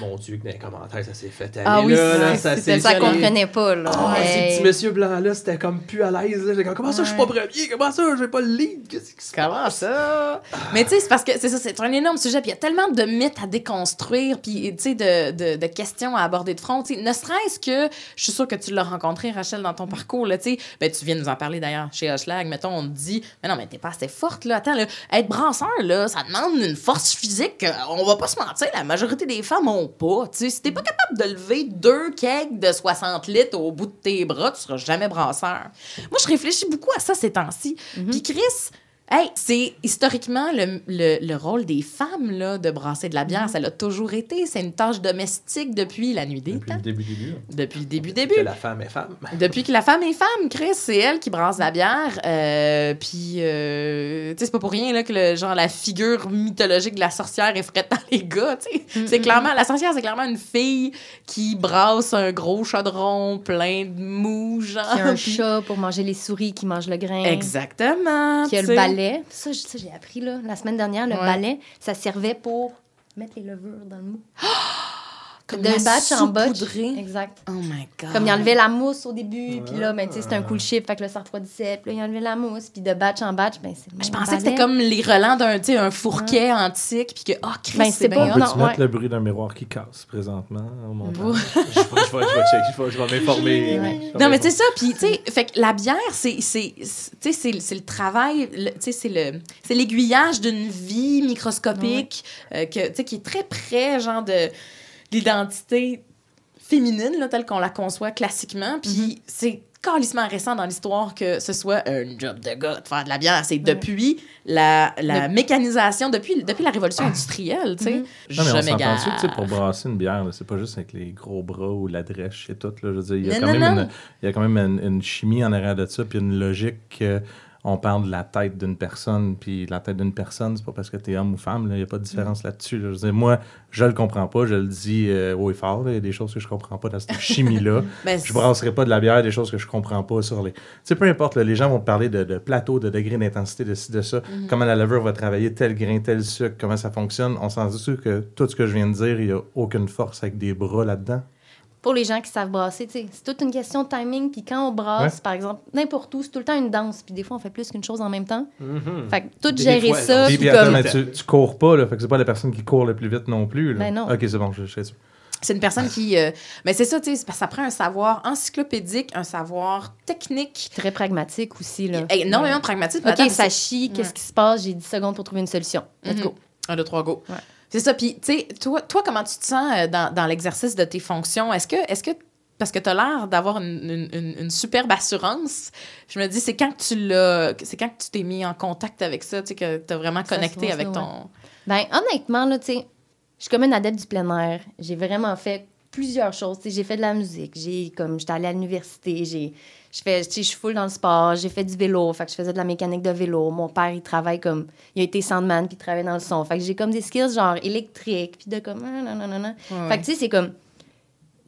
mon Dieu, que dans les commentaires, ça s'est fait aller.
Ah oui,
là,
c'est-
là, ça s'est
Ça comprenait pas, là.
Ah,
Hey.
Ces petits monsieur blancs-là, c'était comme plus à l'aise. là. J'ai comme, comment ça, je suis pas premier? Comment ça, je vais pas le lead? Qu'est-ce qui se
Comment ça? Mais tu sais, c'est parce que c'est ça, c'est un énorme sujet. Puis il y a tellement de mythes à déconstruire, puis tu sais, de, de, de questions à aborder de front. Tu sais, ne serait-ce que, je suis sûre que tu l'as rencontré, Rachel, dans ton parcours, là, tu sais. Ben, tu viens nous en parler d'ailleurs chez Hochelag. Mettons, on te dit, mais non, mais t'es pas assez forte, là. Attends, là, être brasseur, là, ça demande une force physique. que On va pas se mentir, la majorité des femmes ont pas. Tu sais, si t'es pas capable de lever deux kegs de 60 litres au bout de tes bras, tu seras jamais brasseur. Moi, je réfléchis beaucoup à ça ces temps-ci. Puis Chris, Hey, c'est historiquement le, le, le rôle des femmes là, de brasser de la bière. Ça l'a toujours été. C'est une tâche domestique depuis la nuit des
Depuis
temps.
le début lieu.
Depuis le début,
Que
début.
la femme est femme.
Depuis que la femme est femme, Chris, c'est elle qui brasse la bière. Euh, puis, euh, tu sais, c'est pas pour rien là, que le, genre, la figure mythologique de la sorcière est frette dans les gars. C'est clairement, la sorcière, c'est clairement une fille qui brasse un gros chaudron plein de mou, genre.
Qui a un chat pour manger les souris qui mangent le grain.
Exactement.
Qui a le
sais.
Balai. Ça, j'ai appris là, la semaine dernière. Le
Ouais.
balai, ça servait pour mettre les levures dans le mou.
Comme
de
la
batch en batch.
saupoudrée.
Exact.
Oh my God.
Comme il enlevait la mousse au début, puis là, ben, tu sais, c'était un cool chip, fait que là, ça refroidissait, puis là, il enlevait la mousse, puis de batch en batch, ben, c'est
Je pensais que c'était comme les relents d'un, tu sais, un fourquet antique, puis que, oh, Chris,
Ben,
c'est bien hot.
non,
Peux-tu
ouais.
mettre le bruit d'un miroir qui casse présentement au montage?
Je vais, je vais, je vais checker, je vais, je vais m'informer.
Ouais.
Non, mais c'est ça. Puis, tu sais, fait que la bière, c'est, c'est, c'est- tu sais, c'est, c'est le travail, le- tu sais, c'est le, c'est l'aiguillage d'une vie microscopique, euh, que, tu sais, qui est très près, genre, de l'identité féminine, là, telle qu'on la conçoit classiquement. Puis, c'est calissement récent dans l'histoire que ce soit un job de gars de faire de la bière. C'est depuis la, la mécanisation, depuis, depuis la révolution industrielle, tu sais.
Non, mais on pour brasser une bière, c'est pas juste avec les gros bras ou la drèche et tout. Là, je veux dire, il y a
Non,
quand
non,
même. Une, il y a quand même une, une chimie en arrière de ça, puis une logique que on parle de la tête d'une personne, puis la tête d'une personne, c'est pas parce que t'es homme ou femme, il n'y a pas de différence là-dessus. là. Je dire, moi, je le comprends pas, je le dis euh, haut et fort, il y a des choses que je comprends pas dans cette chimie-là.
Ben,
je brasserai pas de la bière, des choses que je comprends pas sur les. Tu sais, peu importe, là, les gens vont te parler de, de plateau, de degré d'intensité, de ci, de ça,
Mhm.
comment la levure va travailler, tel grain, tel sucre, comment ça fonctionne. On s'en dit que tout ce que je viens de dire, il y a aucune force avec des bras là-dedans.
Pour les gens qui savent brasser, tu sais, c'est toute une question de timing. Puis quand on brasse,
Ouais.
par exemple, n'importe où, c'est tout le temps une danse. Puis des fois, on fait plus qu'une chose en même temps.
Mhm.
Fait que tout
Des
gérer
fois,
ça.
Puis,
puis
puis attends,
comme...
mais tu, tu cours pas, là, fait que c'est pas la personne qui court le plus vite non plus. Là.
Ben non.
Ok, c'est bon, je, je sais ça.
C'est une personne qui. euh, mais c'est ça, tu sais, c'est parce que ça prend un savoir encyclopédique, un savoir technique.
Très pragmatique aussi, là.
Énormément de pragmatisme.
OK, ça chie, qu'est-ce
Ouais.
qui se passe? J'ai 10 secondes pour trouver une solution. Let's
Mhm.
go.
Un, deux, trois, go.
Ouais.
C'est ça. Puis, tu sais, toi, toi, comment tu te sens euh, dans, dans l'exercice de tes fonctions? Est-ce que. Est-ce que parce que tu as l'air d'avoir une, une, superbe assurance. Je me dis, c'est quand que tu l'as. C'est quand que tu t'es mis en contact avec ça, tu sais, que tu as vraiment connecté
ça,
avec ton.
Ben, honnêtement, là, tu sais, je suis comme une adepte du plein air. J'ai vraiment fait plusieurs choses. Tu sais, j'ai fait de la musique. J'ai, comme, j'étais allée à l'université. J'ai, je fais, tu sais, je suis full dans le sport. J'ai fait du vélo. Fait que je faisais de la mécanique de vélo. Mon père, il travaille comme, il a été soundman puis il travaille dans le son. Fait que j'ai comme des skills genre électriques puis de comme, ah, non, non, non, Fait que tu sais, c'est comme,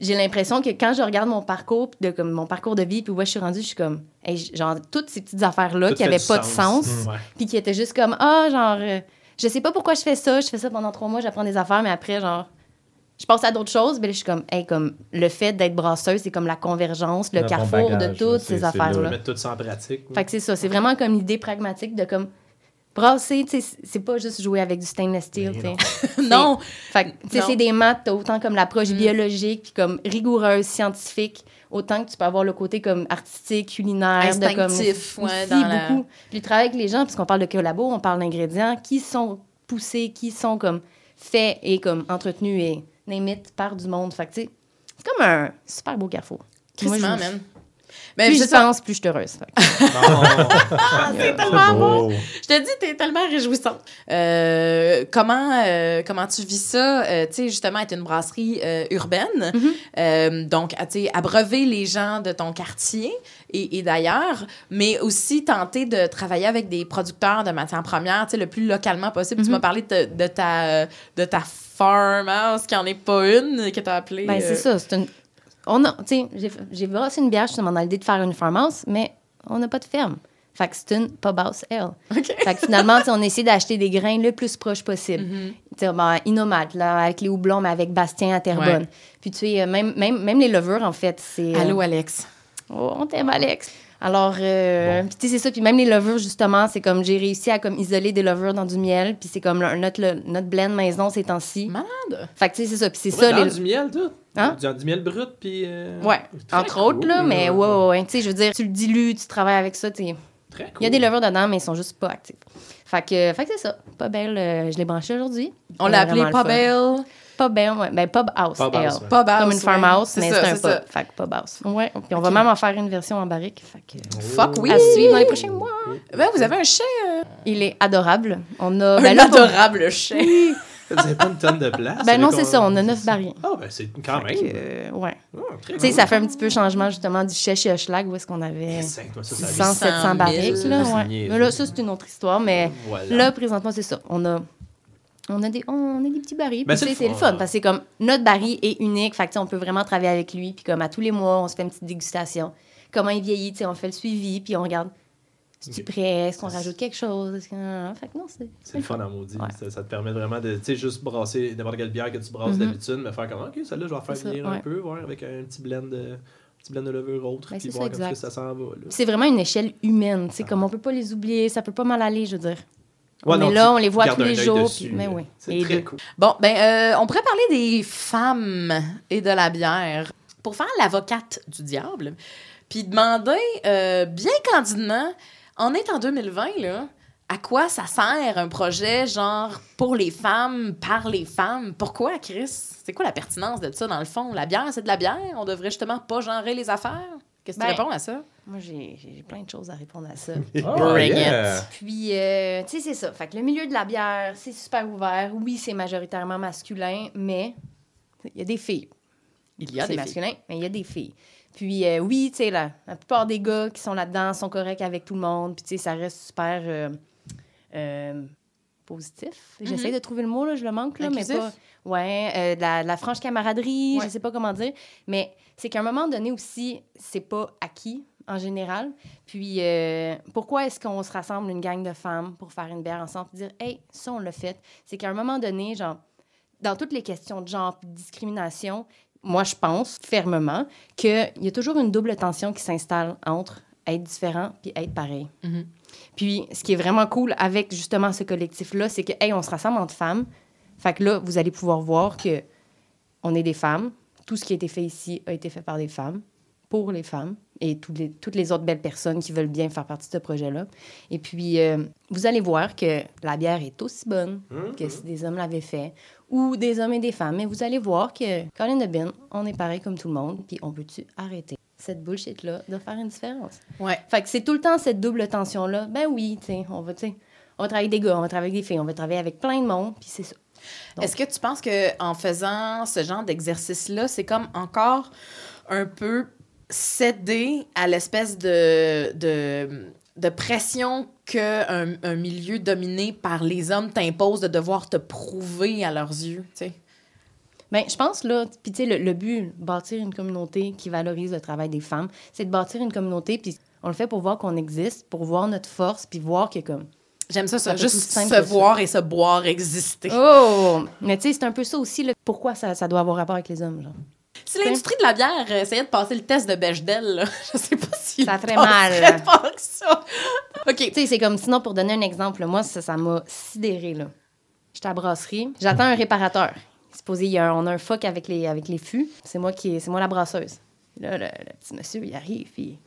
j'ai l'impression que quand je regarde mon parcours, de comme mon parcours de vie, puis où je suis rendue, je suis comme, hey, genre, toutes ces petites affaires-là
Tout
qui n'avaient pas de
sens. Ouais.
puis qui étaient juste comme, ah, genre, euh, je sais pas pourquoi je fais ça, je fais ça pendant trois mois, j'apprends des affaires, mais après, genre, je passe à d'autres choses, mais là, je suis comme, hey, comme, le fait d'être brasseuse, c'est comme la convergence, le carrefour
bagage,
de toutes ces affaires-là.
là.
Mettre tout ça en pratique.
Fait que c'est ça, c'est vraiment comme l'idée pragmatique de comme, brasser, tu sais, c'est pas juste jouer avec du stainless steel, tu sais.
non.
non!
Fait que, tu sais,
Non.
c'est des maths, t'as autant comme l'approche
Mm.
biologique, puis comme rigoureuse, scientifique, autant que tu peux avoir le côté comme artistique, culinaire, de comme
Instinctif, ouais,
aussi
dans la-
beaucoup. Puis le travail avec les gens, puisqu'on parle de collabo, on parle d'ingrédients qui sont poussés, qui sont comme faits et comme entretenus et name it, par du monde. Fait que, tu sais, c'est comme un super beau carrefour. Moi,
man. Mais
Plus
je
pense, plus je suis heureuse.
Ah, c'est tellement bon!
Oh.
Je te dis, t'es tellement réjouissante. Euh, comment, euh, comment tu vis ça? Euh, tu sais, justement, être une brasserie euh, urbaine.
Mhm.
Euh, donc, à- tu sais, abreuver les gens de ton quartier et, et d'ailleurs, mais aussi tenter de travailler avec des producteurs de matières premières, tu sais, le plus localement possible. Tu
Mhm.
m'as parlé de, de ta, de ta farmhouse, qui en est pas une, que t'as appelée.
Ben,
euh,
c'est ça. C'est une... On a, tu sais, j'ai, brassé une bière justement dans l'idée de faire une farmhouse, mais on n'a pas de ferme. Fait que c'est une pub house ale.
OK.
Fait que finalement, on essaie d'acheter des grains le plus proche possible. Tu sais, ben, Inomat, là, avec les houblons, mais avec Bastien à Terrebonne.
Ouais.
Puis tu sais, euh, même, même, même les levures, en fait, c'est... euh,
Allô, Alex.
Oh, on t'aime, Alex. Alors, euh, puis tu sais, c'est ça. Puis même les levures, justement, c'est comme j'ai réussi à comme isoler des levures dans du miel. Puis c'est comme le- notre, le- notre blend maison ces temps-ci.
Malade.
Fait que tu sais, c'est ça. Puis c'est ça.
dans
les...
du miel, tout.
Hein?
Du, du miel brut, puis. euh,
Ouais, entre autres, là, mais ouais, ouais, ouais. Tu sais, je veux dire, tu le dilues, tu travailles avec ça, tu sais.
Très cool.
Il y a des levures dedans, mais ils sont juste pas actifs. Fait que, fait que c'est ça. Pas belle, euh, je l'ai branché aujourd'hui.
On l'a
Euh,
appelé
vraiment le fun.
Pabelle.
Pub ouais. Ben, pub house.
Pub
ale.
house, ouais.
Pub house,
Comme une
ouais.
farmhouse, mais c'est un
ça.
pub. Fait que pub house. Ouais. Puis on va même en faire une version en barrique. Fait que...
Fuck oui.
À suivre dans les prochains mois.
Ben, vous avez un chien. euh,
Il est adorable. On a.
un
Ben, là, pour-
adorable chien.
Vous n'avez pas une tonne de place?
Ben non, c'est ça. On a neuf barils.
Ah, ben c'est quand même.
Euh, ouais.
Ah,
Tu sais, ça fait un petit peu changement justement du chèche chez Hochelag où est-ce qu'on avait
Cinq, toi, ça, ça
600,
800
700 barriques. Là, ouais. Mais là, ça, c'est une autre histoire. Mais
Voilà.
là, présentement, c'est ça. On a, on a, des, on a des petits barils.
Ben, c'est le
c'est le
fun.
parce que c'est comme notre baril est unique. Fait que, on peut vraiment travailler avec lui. Puis comme à tous les mois, on se fait une petite dégustation. Comment il vieillit, tu sais, on fait le suivi. Puis on regarde.
Ok.
prêt? Est-ce qu'on rajoute quelque chose? Est-ce que... Fait que non, c'est...
C'est le fun en maudit.
Ouais.
Ça, ça te permet vraiment de, tu sais, juste brasser n'importe quelle bière que tu brasses
Mhm.
d'habitude, mais faire comme, ok, celle-là, je vais faire
C'est
venir un peu, voir, avec un petit blend de, blend de levure autre,
Ben,
puis
c'est
voir
ça,
comme ça, s'en va.
C'est vraiment une échelle humaine. Tu sais, comme on peut pas les oublier, ça peut pas mal aller, je veux dire.
Ouais,
on
non,
est là, on les voit tous les jours.
dessus,
puis- mais
là.
oui.
C'est
les
très
deux.
cool.
Bon, ben, euh, on pourrait parler des femmes et de la bière. Pour faire l'avocate du diable, puis demander euh, bien candidement, on est en 2020, là, à quoi ça sert un projet genre pour les femmes, par les femmes? Pourquoi, Chris? C'est quoi la pertinence de ça, dans le fond? La bière, c'est de la bière? On devrait justement pas genrer les affaires? Qu'est-ce que tu
Ben,
réponds à ça?
Moi, j'ai j'ai plein de choses à répondre à ça.
Oh,
Bring it.
yeah.
Puis, euh, tu sais, c'est ça. Fait que le milieu de la bière, c'est super ouvert. Oui, c'est majoritairement masculin, mais il y a des filles.
Il y a
C'est
des
masculin, mais il y a des filles. Puis, euh, oui, tu sais, la, la plupart des gars qui sont là-dedans sont corrects avec tout le monde. Puis, tu sais, ça reste super euh, euh, positif. J'essaie de trouver le mot, là, je le manque, là, mais pas. Ouais, euh, de la, de la franche camaraderie,
Ouais.
je sais pas comment dire. Mais c'est qu'à un moment donné aussi, c'est pas acquis en général. Puis euh, pourquoi est-ce qu'on se rassemble une gang de femmes pour faire une bière ensemble? Et dire hey ça on l'a fait. C'est qu'à un moment donné genre dans toutes les questions de genre de discrimination moi je pense fermement qu'il y a toujours une double tension qui s'installe entre être différent puis être pareil.
Mhm.
puis ce qui est vraiment cool avec justement ce collectif là c'est que hey on se rassemble entre femmes. Fait que là vous allez pouvoir voir que on est des femmes. Tout ce qui a été fait ici a été fait par des femmes pour les femmes et toutes les, toutes les autres belles personnes qui veulent bien faire partie de ce projet-là. Et puis, euh, vous allez voir que la bière est aussi bonne que si des hommes l'avaient fait, ou des hommes et des femmes. Mais vous allez voir que, Colin de Bin, on est pareil comme tout le monde, puis on peut-tu arrêter cette bullshit-là de faire une différence?
Ouais.
Fait que c'est tout le temps cette double tension-là. Ben oui, tu sais, on va, tu sais, on va travailler avec des gars, on va travailler avec des filles, on va travailler avec plein de monde, puis c'est ça.
Est-ce que tu penses que en faisant ce genre d'exercice-là, c'est comme encore un peu céder à l'espèce de, de, de pression qu'un un milieu dominé par les hommes t'impose de devoir te prouver à leurs yeux, tu sais?
Ben, je pense, là, puis tu sais, le, le but, bâtir une communauté qui valorise le travail des femmes, c'est de bâtir une communauté, puis on le fait pour voir qu'on existe, pour voir notre force, puis voir que comme...
J'aime ça, ça. Juste se
ça.
voir et se boire exister.
Oh! Mais tu sais, c'est un peu ça aussi, là, pourquoi ça, ça doit avoir rapport avec les hommes, genre?
Si l'industrie de la bière euh, essayait de passer le test de Bechdel, là, je sais pas si
Ça ferait mal.
pas que ça. OK.
Tu sais, c'est comme, sinon, pour donner un exemple, moi, ça m'a sidéré, là. J'étais à brasserie, j'attends un réparateur. Supposé, il y a un- on a un fuck avec les, avec les fûts. C'est moi qui c'est moi la brasseuse. Là, le, le petit monsieur, il arrive, puis...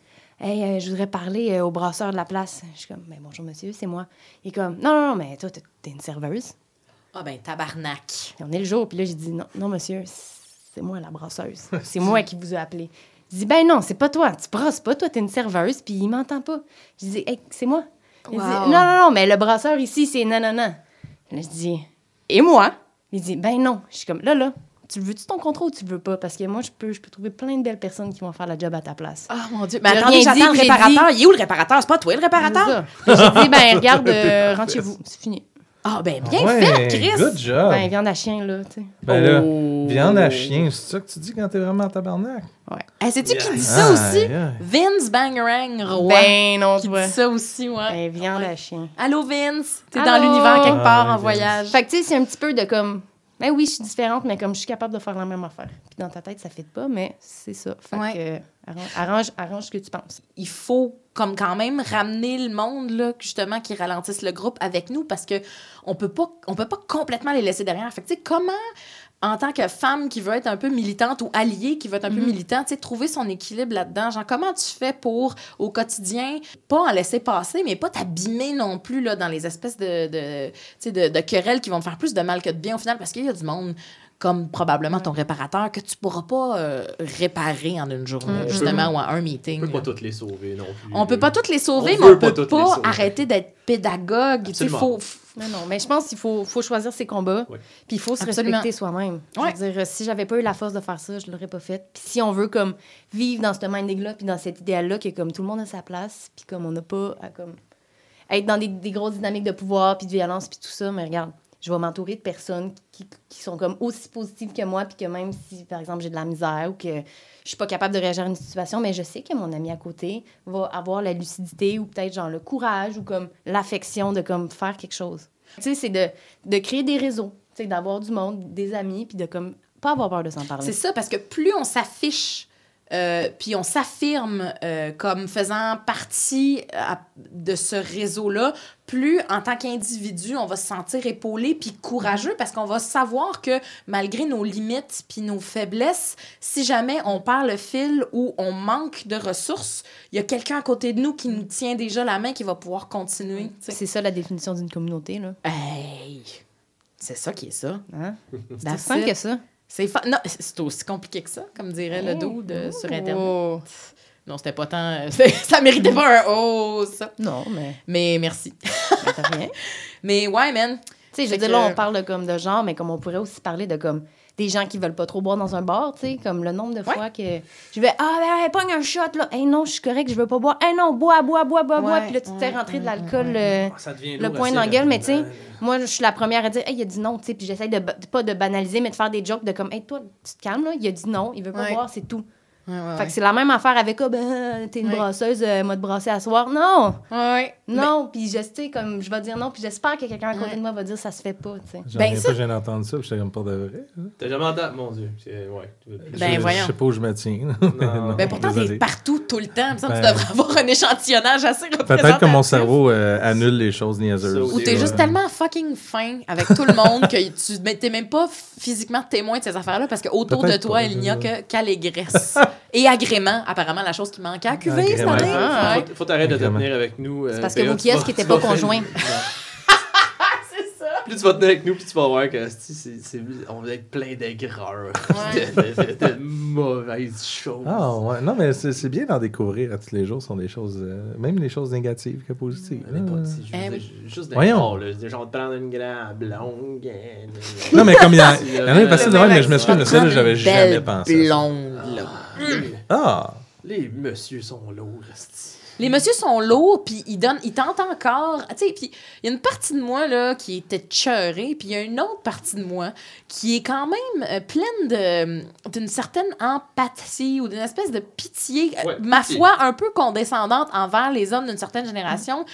Hey, euh, je voudrais parler euh, au brasseur de la place. Je suis comme, ben, bonjour monsieur, c'est moi. Il est comme, non, non, non, mais toi, t'es une serveuse.
Ah ben, tabarnak.
Puis on est le jour, puis là, j'ai dit, non, non, monsieur, c'est moi la brasseuse. C'est moi qui vous ai appelé. Il dit, ben non, c'est pas toi, tu brasses pas, toi, t'es une serveuse, puis il m'entend pas. Je dis, hey, c'est moi. Il
Wow.
dit, non, non, non, mais le brasseur ici, c'est non, non, non. Là, je dis, et moi? Il dit, ben non. Je suis comme, là, là, tu veux-tu ton contrat ou tu le veux pas? Parce que moi, je peux, je peux trouver plein de belles personnes qui vont faire la job à ta place.
Ah, mon Dieu. Mais attendez, j'attends
dit,
le réparateur. Il est où le réparateur? C'est pas toi le réparateur?
J'ai dit, ben regarde, euh, rentre chez vous, c'est fini.
Ah, ben, bien
Ouais,
fait, Chris.
Good job.
Ben, viande à chien, là, tu sais.
Ben là,
Oh.
viande à chien, c'est ça que tu dis quand t'es vraiment en tabarnak?
Ouais.
Hey, sais-tu qui dit
Ah,
ça aussi?
yeah.
Vince Bangarang Roy.
Ben non,
qui
tu
dit
vois.
ça aussi, ouais.
Ben, viande à chien.
Allô, Vince? T'es dans l'univers quelque part
Ah,
en
ouais,
voyage.
Fait que, tu sais, c'est un petit peu de comme. Ben oui, je suis différente, mais comme je suis capable de faire la même affaire. Puis dans ta tête, ça fait pas, mais c'est ça. Fait
Ouais.
que, arrange, arrange, arrange ce que tu penses.
il faut comme quand même ramener le monde là justement qui ralentisse le groupe avec nous parce que on peut pas on peut pas complètement les laisser derrière. Fait que tu sais comment en tant que femme qui veut être un peu militante ou alliée qui veut être un peu militante, tu sais trouver son équilibre là-dedans. Genre comment tu fais pour au quotidien pas en laisser passer mais pas t'abîmer non plus là dans les espèces de de tu sais de, de querelles qui vont te faire plus de mal que de bien au final parce qu'il y a du monde comme probablement ton réparateur, que tu pourras pas euh, réparer en une journée, justement, ou en un meeting.
On peut
là.
pas toutes les sauver non plus.
On peut pas toutes les sauver,
On
mais on
pas
peut pas
sauver.
arrêter d'être pédagogue. Tu sais,
Absolument.
faut,
Non, non, mais je pense qu'il faut, faut choisir ses combats. Puis il faut se
Absolument.
respecter soi-même. Je
Ouais.
veux dire, si j'avais pas eu la force de faire ça, je l'aurais pas fait. Puis si on veut comme vivre dans ce minding-là, puis dans cet idéal-là, que comme tout le monde a sa place, puis comme on n'a pas à comme être dans des, des grosses dynamiques de pouvoir, puis de violence, puis tout ça, mais regarde, je vais m'entourer de personnes qui, sont comme aussi positives que moi, puis que même si, par exemple, j'ai de la misère ou que je suis pas capable de réagir à une situation, mais je sais que mon ami à côté va avoir la lucidité ou peut-être genre le courage ou comme l'affection de comme faire quelque chose. Tu sais, c'est de, de créer des réseaux, tu d'avoir du monde, des amis, puis de comme pas avoir peur de s'en parler.
C'est ça, parce que plus on s'affiche, euh, puis on s'affirme euh, comme faisant partie euh, de ce réseau-là, plus en tant qu'individu, on va se sentir épaulé puis courageux parce qu'on va savoir que malgré nos limites puis nos faiblesses, si jamais on perd le fil ou on manque de ressources, il y a quelqu'un à côté de nous qui nous tient déjà la main qui va pouvoir continuer.
C'est ça la définition d'une communauté, là.
Hey! C'est ça qui est ça.
Hein? C'est simple que ça.
C'est fa- non, c'est aussi compliqué que ça, comme dirait le dude euh, sur Internet.
Oh.
Non, c'était pas tant. euh, ça méritait pas un oh, ça.
Non, mais
Mais merci.
t'as rien.
Mais ouais, man.
Tu sais, je veux dire,
que-
là, on parle de, comme, de genre, mais comme on pourrait aussi parler de comme des gens qui veulent pas trop boire dans un bar, tu sais, comme le nombre de fois que je vais Ah, ben, hey, pogne un shot, là. Hey, non, je suis correct, je veux pas boire. Hey, non, bois, bois, bois, bois, bois. Puis là, tu te fais rentrer de l'alcool. euh, le point dans la gueule, mais tu sais, moi, je suis la première à dire, hey, il a dit non, tu sais, puis j'essaie de, pas de banaliser, mais de faire des jokes de comme, hey, toi, tu te calmes, là, il a dit non, il veut pas
Ouais.
boire, c'est tout.
Ouais, ouais,
Fait que c'est la même affaire avec, ah, ben, t'es une
Ouais.
brasseuse, euh, moi, de brasser à soir. Non,
ouais.
non, puis je tu sais, comme, je vais dire non, puis j'espère que quelqu'un à côté
Ouais.
de moi va dire, ça se fait pas, tu sais.
J'en
Ben,
reviens
ça-
pas, je viens d'entendre ça, puis j'étais comme pas de vrai.
T'as jamais entendu. Mon Dieu. c'est- Ouais.
Ben,
je,
voyons.
Je sais pas où je me tiens.
Non.
Ben pourtant, t'es partout tout le temps. Que
Ben-
tu devrais avoir un échantillonnage assez représentatif.
Peut-être que mon cerveau euh, annule les choses niaiseuses.
Ça
Ou t'es juste tellement fucking fin avec tout le monde que tu mais t'es même pas physiquement témoin de ces affaires-là parce que autour de toi, il n'y a que qu'allégresse et agrément, apparemment la chose qui manquait à cuver cette année.
Ah,
Ouais.
Faut, faut t'arrêter de te tenir avec nous. euh,
C'est parce que vous qui était pas
vas faire-
conjoint.
Non.
C'est ça.
Plus tu vas tenir avec nous, plus tu vas voir que c'est- c'est- c'est- on va être plein d'aigreur,
Ouais.
de, de- de- de mauvaises choses.
Ah ouais, non mais c'est c'est bien d'en découvrir à tous les jours, ce sont des choses, euh, même les choses négatives que positives.
Est pas je
Eh
juste
Voyons.
là. Genre de prendre une grande blonde. euh,
Non mais comme il y, en-
C'est
il y en a une facile de mais je m'excuse, mais
accent.
ça j'avais jamais pensé.
blonde, là.
Les-
Ah,
Les messieurs sont lourds.
Les messieurs sont lourds, puis ils donnent, ils tentent encore. Tu sais, puis il y a une partie de moi là qui était cheurée, puis il y a une autre partie de moi qui est quand même euh, pleine de d'une certaine empathie ou d'une espèce de pitié, euh,
Ouais,
ma
pitié.
foi un peu condescendante envers les hommes d'une certaine génération,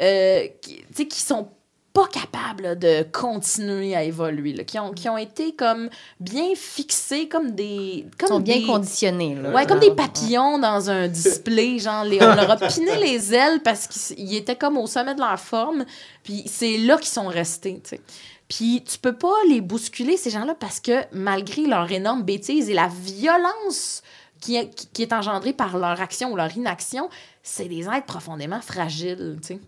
euh, qui, sais, qui sont pas capables là, de continuer à évoluer, là, qui ont qui ont été comme bien fixés comme des
Ils
comme
sont bien
des-
conditionnés, là.
Ouais, comme des papillons dans un display, genre, les, on leur a piné les ailes parce qu'ils étaient comme au sommet de leur forme, puis c'est là qu'ils sont restés, tu sais. Puis tu peux pas les bousculer, ces gens-là, parce que malgré leur énorme bêtise et la violence qui est, qui- qui est engendrée par leur action ou leur inaction, c'est des êtres profondément fragiles, tu sais.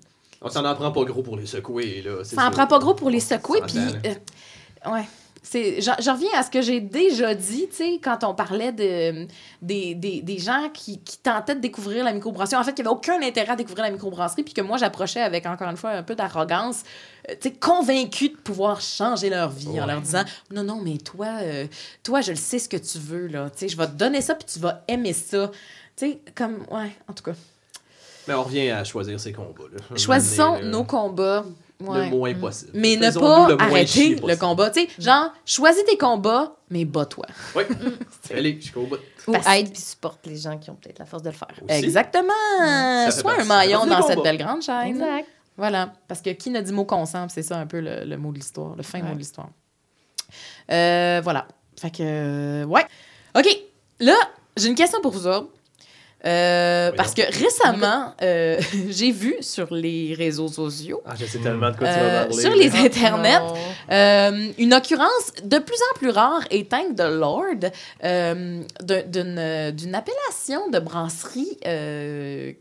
On s'en en prend pas gros pour les secouer, là.
Ça en prend pas gros pour les secouer, puis... euh, ouais. C'est, je, reviens à ce que j'ai déjà dit, tu sais, quand on parlait de, des, des, des gens qui, qui tentaient de découvrir la microbrasserie. En fait, qui n'avaient aucun intérêt à découvrir la microbrasserie, puis que moi, j'approchais avec, encore une fois, un peu d'arrogance, euh, tu sais, convaincus de pouvoir changer leur vie en leur disant Non, non, mais toi, euh, toi, je le sais ce que tu veux, là. Tu sais, je vais te donner ça, puis tu vas aimer ça. Tu sais, comme, ouais, en tout cas.
Mais on revient à choisir ses combats, là.
Choisissons nos combats. Ouais.
Le moins possible.
Mais ne pas
le
arrêter le
possible.
combat. Tu sais, genre, choisis tes combats, mais bats-toi.
Oui. Allez, jusqu'au bout.
Ou aide puis supporte les gens qui ont peut-être la force de le faire.
Aussi.
Exactement.
Ça fait
Sois un maillon
ça fait
dans cette belle grande chaîne.
Exact.
Voilà. Parce que qui n'a dit mot consent, c'est ça un peu le, le mot de l'histoire, le fin
Ouais.
mot de l'histoire. Euh, voilà. Fait que, ouais. OK. Là, j'ai une question pour vous autres. Euh,
Voyons.
parce que récemment, euh, j'ai vu sur les réseaux sociaux,
Ah, je sais tellement de quoi tu
Euh,
vas parler.
sur les internets. Euh, une occurrence de plus en plus rare et thank the Lord euh, d'un- d'une d'une appellation de brasserie euh,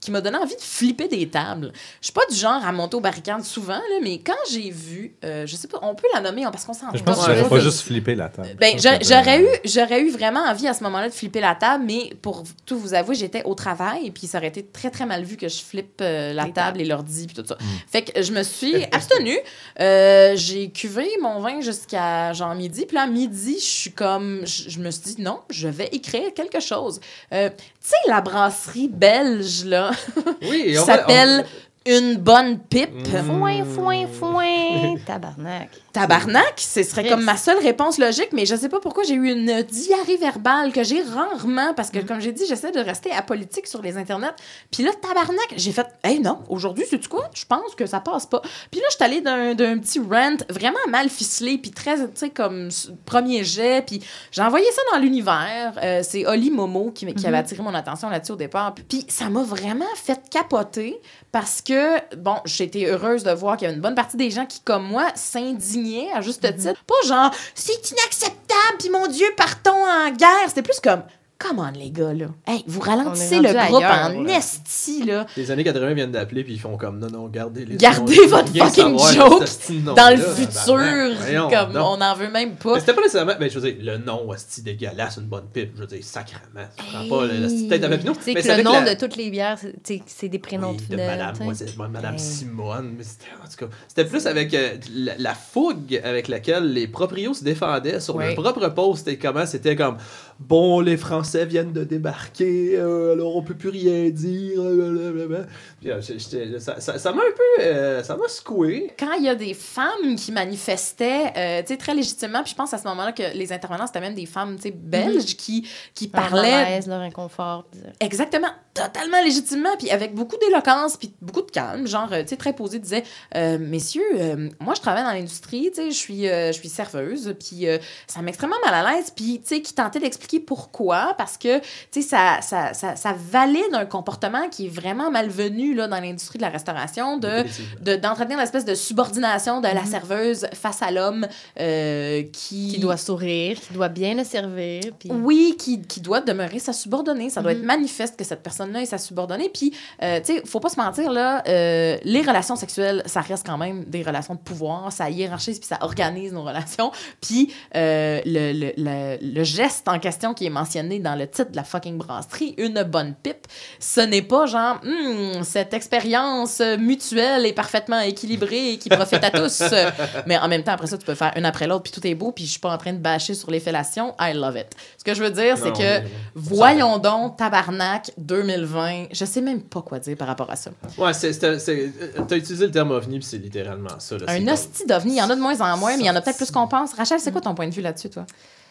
qui m'a donné envie de flipper des tables. Je suis pas du genre à monter aux barricades souvent, là, mais quand j'ai vu, euh, je sais pas, on peut la nommer parce qu'on s'en
Je pense que j'aurais pas juste flippé la table.
Ben, j'aurais eu, j'aurais eu vraiment envie à ce moment-là de flipper la table, mais pour tout vous avouer, j'étais au travail et puis ça aurait été très très mal vu que je flippe euh, la
Les
table et l'ordi puis tout ça.
Mm.
Fait que je me suis abstenue. Euh, j'ai cuvé mon vin jusqu'à genre midi, puis là à midi, je suis comme, je, je me suis dit non, je vais écrire quelque chose. Euh, tu sais la brasserie belge là,
Oui,
qui
on
s'appelle une bonne pipe.
Mm.
Foin, foin, foin. Tabarnak.
Tabarnak, ce serait
Chris.
comme ma seule réponse logique, mais je sais pas pourquoi j'ai eu une diarrhée verbale que j'ai rarement, parce que, comme j'ai dit, j'essaie de rester apolitique sur les internets. Puis là, tabarnak, j'ai fait, hey non, aujourd'hui, c'est tu quoi? Je pense que ça passe pas. Puis là, je suis allée d'un d'un petit rant vraiment mal ficelé, puis très, tu sais, comme premier jet, puis j'ai envoyé ça dans l'univers. Euh, c'est Oli Momo qui, qui avait attiré mon attention là-dessus au départ. Puis ça m'a vraiment fait capoter parce que, bon, j'étais heureuse de voir qu'il y avait une bonne partie des gens qui, comme moi, s'indignaient à juste titre. Pas genre, c'est inacceptable, puis mon Dieu, partons en guerre. C'était plus comme, come on, les gars, là. Hey, vous ralentissez le groupe
ailleurs,
en esti, là.
Les années 80 viennent d'appeler puis ils font comme non, non, gardez les
Gardez
noms,
votre fucking joke Dans le futur, comme on n'en veut même pas.
Mais c'était pas nécessairement. Ben, je veux dire, le nom, c'est dégueulasse, une bonne pipe. Je veux dire, sacrement. Tu prends pas le- la petite tête à Papineau.
Tu sais
mais
que
c'est
le
avec
nom
la-
de toutes les bières, c'est- des prénoms
Oui, de
neuves,
Madame, moi, c'est Madame
Hey.
Simone. Mais c'était, en tout cas, c'était plus avec euh, la, la fougue avec laquelle les proprios se défendaient sur
Oui.
leur propre post et comment c'était comme bon, les Français viennent de débarquer, euh, alors on peut plus rien dire. blablabla. Puis, euh, j'étais- ça, ça, ça m'a un peu, euh, ça m'a secoué.
quand il y a des femmes qui manifestaient, euh, tu sais, très légitimement, puis je pense à ce moment-là que les intervenants, c'était même des femmes, tu sais, belges qui, qui
Leur
parlaient
malaise, leur inconfort.
exactement, totalement légitimement, puis avec beaucoup d'éloquence, puis beaucoup de calme, genre, euh, tu sais, très posé, disait, euh, messieurs, euh, moi, je travaille dans l'industrie, tu sais, je suis, euh, je suis serveuse, puis euh, ça m'extrêmement mal à l'aise, puis, tu sais, qui tentait d'expliquer pourquoi, parce que, tu sais, ça, ça, ça, ça valide un comportement qui est vraiment malvenu, là, dans l'industrie de la restauration, de de- d'entretenir l'espèce de subordination de la serveuse face à l'homme euh, qui...
Qui doit sourire, qui doit bien le servir. Puis...
Oui, qui, qui doit demeurer sa subordonnée. Ça doit être manifeste que cette personne-là est sa subordonnée. Puis, euh, tu sais, faut pas se mentir, là, euh, les relations sexuelles, ça reste quand même des relations de pouvoir. Ça hiérarchise, puis ça organise nos relations. Puis, euh, le, le, le, le geste en question qui est mentionné dans le titre de la fucking brasserie, une bonne pipe, ce n'est pas genre, Hmm, cette expérience mutuelle est parfaitement équilibrée et qui profite à tous. Mais en même temps, après ça, tu peux faire une après l'autre, puis tout est beau, puis je suis pas en train de bâcher sur les fellations. I love it. Ce que je veux dire, c'est que voyons donc, tabarnak 2020, je sais même pas quoi dire par rapport à ça.
Ouais, t'as utilisé le terme ovni, puis c'est littéralement ça. Là,
Un hostie d'ovni, il y en a de moins en moins, mais il y en a peut-être plus qu'on pense. Rachel, c'est quoi ton point de vue là-dessus, toi?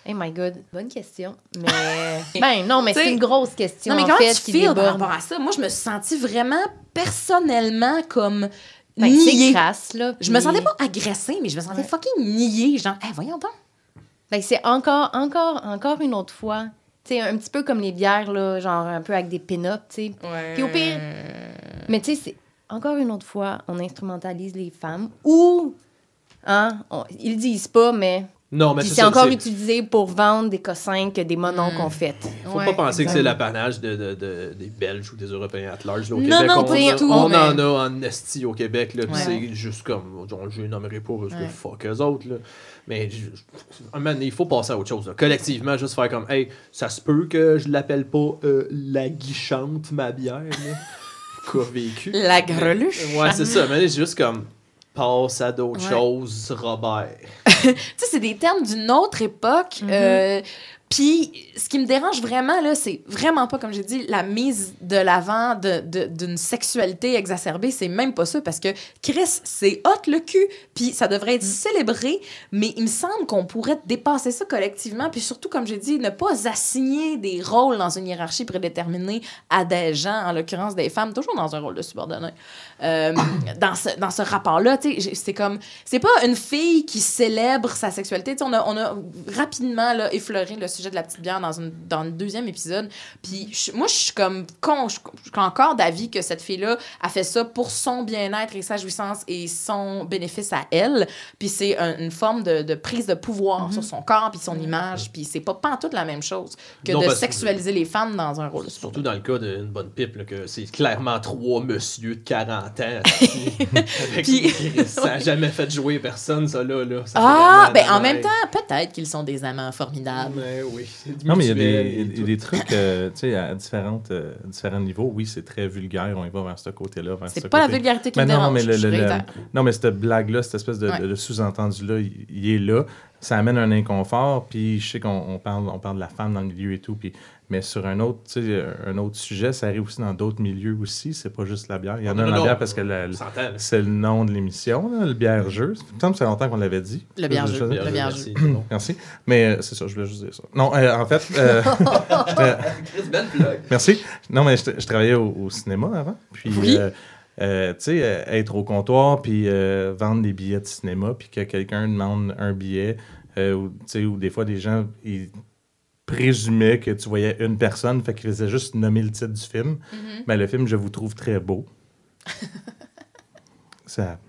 Oh my God, bonne question. Mais. ben non, mais
T'sais-
c'est une grosse question.
Non, mais
en
comment
fait,
tu
qui
par rapport à ça? Moi, je me suis sentie vraiment personnellement comme
Ben,
niée.
crasse, là.
Je me sentais pas agressée, mais je me sentais
Ouais.
fucking niée. Genre, hey, voyons donc.
Ben, c'est encore, encore, encore une autre fois. Tu sais, un petit peu comme les bières, là, genre un peu avec des pin-up, tu sais. Puis au pire- Mais tu sais, c'est encore une autre fois, on instrumentalise les femmes ou. Hein, on- ils le disent pas, mais.
Non, mais
Puis
c'est
encore utilisé pour vendre des cossins que des mononcles
Mm.
ont fait.
Faut
Ouais,
pas penser que c'est l'apanage de, de, de- des Belges ou des Européens at large. Là, au
Non,
Québec,
non,
on,
tout,
on
mais-
en a en esti au Québec. Là,
Ouais.
c'est juste comme. je les nommerai pas parce que
Ouais.
fuck eux autres. Là. Mais je- donné, il faut passer à autre chose. là. Collectivement, juste faire comme Hey, ça se peut que je l'appelle pas euh, la guichante, ma bière. Là. Quoi vécu.
La greluche.
Ouais, c'est ça. Mais c'est juste comme. Passe à d'autres
Ouais.
choses, Robert.
tu sais, c'est des termes d'une autre époque.
Mhm.
euh, Puis, ce qui me dérange vraiment, là, c'est vraiment pas, comme j'ai dit, la mise de l'avant de- de- d'une sexualité exacerbée. C'est même pas ça, parce que Chris, c'est hot le cul, puis ça devrait être célébré, mais il me semble qu'on pourrait dépasser ça collectivement, puis surtout, comme j'ai dit, ne pas assigner des rôles dans une hiérarchie prédéterminée à des gens, en l'occurrence des femmes, toujours dans un rôle de subordonné. Euh, dans ce, dans ce rapport-là, c'est comme, c'est pas une fille qui célèbre sa sexualité. On a, on a rapidement là, effleuré le sujet de la petite bière dans, une, dans le deuxième épisode. Puis moi, je suis comme con. Je suis encore d'avis que cette fille-là a fait ça pour son bien-être et sa jouissance et son bénéfice à elle. Puis c'est un- une forme de, de prise de pouvoir sur son corps puis son image. Puis c'est pas pantoute la même chose que
Non,
de sexualiser les femmes dans un rôle.
Surtout dans le cas d'une bonne pipe, là, que c'est clairement trois monsieur de 40 ans. avec
Puis-
ça n'a jamais fait jouer personne, ça, là. là. Ça
Ah, ben en même temps, peut-être qu'ils sont des amants formidables.
Mais oui.
Non, mais il y a des, y a trucs, euh, tu sais, à différentes, euh, différents niveaux. Oui, c'est très vulgaire, on y va vers ce côté-là. ce
C'est pas la vulgarité qui
Mais
me
non,
dérange.
mais le- le- non, mais cette blague-là, cette espèce de,
Ouais.
de- de sous-entendu-là, il, il est là. Ça amène un inconfort, puis je sais qu'on on parle, on parle de la femme dans le milieu et tout, puis, mais sur un autre, tu sais, un autre sujet, ça arrive aussi dans d'autres milieux aussi, c'est pas juste la bière. Il y en
Non,
a
non,
la
non,
bière parce que la- c'est le nom de l'émission, là, le bière-jeu. Il me semble que c'est longtemps qu'on l'avait dit.
Le bière-jeu.
Merci, c'est bon.
Merci. Mais euh, c'est ça, je voulais juste dire ça. Non, euh, en fait, euh. Merci. Non, mais je, je travaillais au, au cinéma avant. Puis,
Oui.
euh, euh, tu sais, euh, être au comptoir, puis euh, vendre des billets de cinéma, puis que quelqu'un demande un billet, euh, ou, tu sais, ou des fois, des gens, ils présumaient que tu voyais une personne, fait qu'ils faisaient juste nommer le titre du film.
Mm-hmm.
Mais le film, je vous trouve très beau. ça,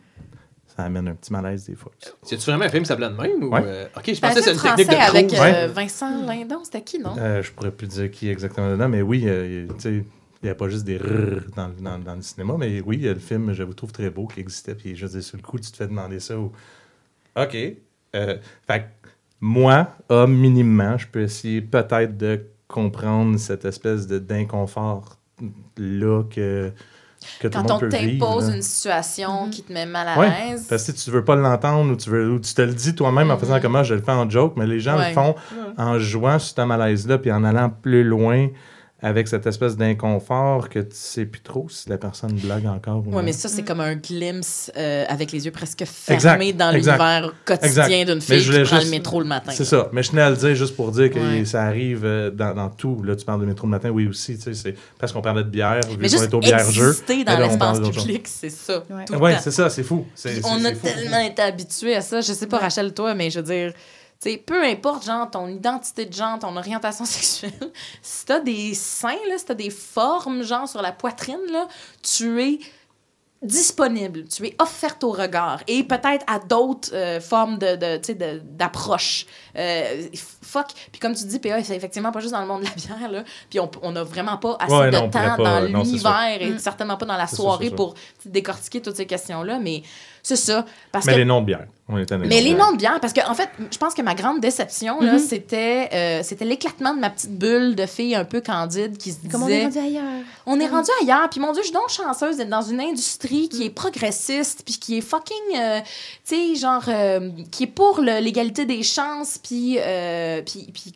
ça amène un petit malaise des fois.
C'est-tu vraiment un film s'appelait de même? Ou,
Ouais.
euh, Ok, je
C'est un
pensais que c'était
film
une technique de
avec euh,
Ouais.
Vincent Lindon. C'était qui, non?
Euh, je pourrais plus dire qui exactement dedans, mais oui, euh, tu sais, il n'y a pas juste des rrr dans, le- dans, dans le cinéma, mais oui, il y a le film Je vous trouve très beau qui existait, puis je veux dire, sur le coup, tu te fais demander ça. Ou... OK. Fait que moi, homme, minimum, je peux essayer peut-être de comprendre cette espèce de- d'inconfort-là que, que tout
Quand
le monde
on
peut vivre.
t'impose une situation qui te met mal à
Ouais,
l'aise.
Parce que si tu veux pas l'entendre ou tu, veux, ou tu te le dis toi-même en faisant comme moi, je le fais en joke, mais les gens.
Ouais.
le font en jouant sur ta malaise-là puis en allant plus loin avec cette espèce d'inconfort que tu sais plus trop si la personne blague encore ou
Oui,
non.
mais ça, c'est comme un glimpse euh, avec les yeux presque
Exact,
fermés dans l'univers quotidien d'une fille
je
qui prend le métro le matin.
C'est ça. Mais je tenais à le dire juste pour dire que
Ouais.
ça arrive euh, dans, dans tout. Là, tu parles de métro le matin, oui aussi. tu sais, C'est parce qu'on parlait de bière,
Mais
qu'on
juste
au bière-jeu.
exister dans
eh
l'espace public, c'est ça. Le
Ouais, c'est ça, c'est fou.
On a
fou.
tellement été habitués à ça. Je sais pas, Rachel, toi, mais je veux dire, sais, peu importe, genre, ton identité de genre, ton orientation sexuelle, si t'as des seins, là, si t'as des formes, genre, sur la poitrine, là, tu es disponible, tu es offerte au regard et peut-être à d'autres euh, formes de, d'approche. Euh, fuck. Puis comme tu dis, PA, c'est effectivement pas juste dans le monde de la bière, là. Puis on on n'a vraiment pas assez
Ouais,
de
non,
temps
pas-
dans l'univers et certainement pas dans la
C'est sûr,
soirée
c'est sûr.
pour décortiquer toutes ces questions-là. Mais c'est ça. Parce
Mais
que
les noms de bière. On
mais les
bières.
noms de bière, parce que en fait, je pense que ma grande déception, là,
Mhm.
c'était, euh, c'était l'éclatement de ma petite bulle de fille un peu candide qui se
Comme on est
disait
rendu ailleurs.
on est rendu ailleurs, puis mon Dieu, je suis donc chanceuse d'être dans une industrie qui est progressiste, puis qui est fucking, euh, tu sais, genre, euh, qui est pour le- l'égalité des chances, puis, euh, puis, puis,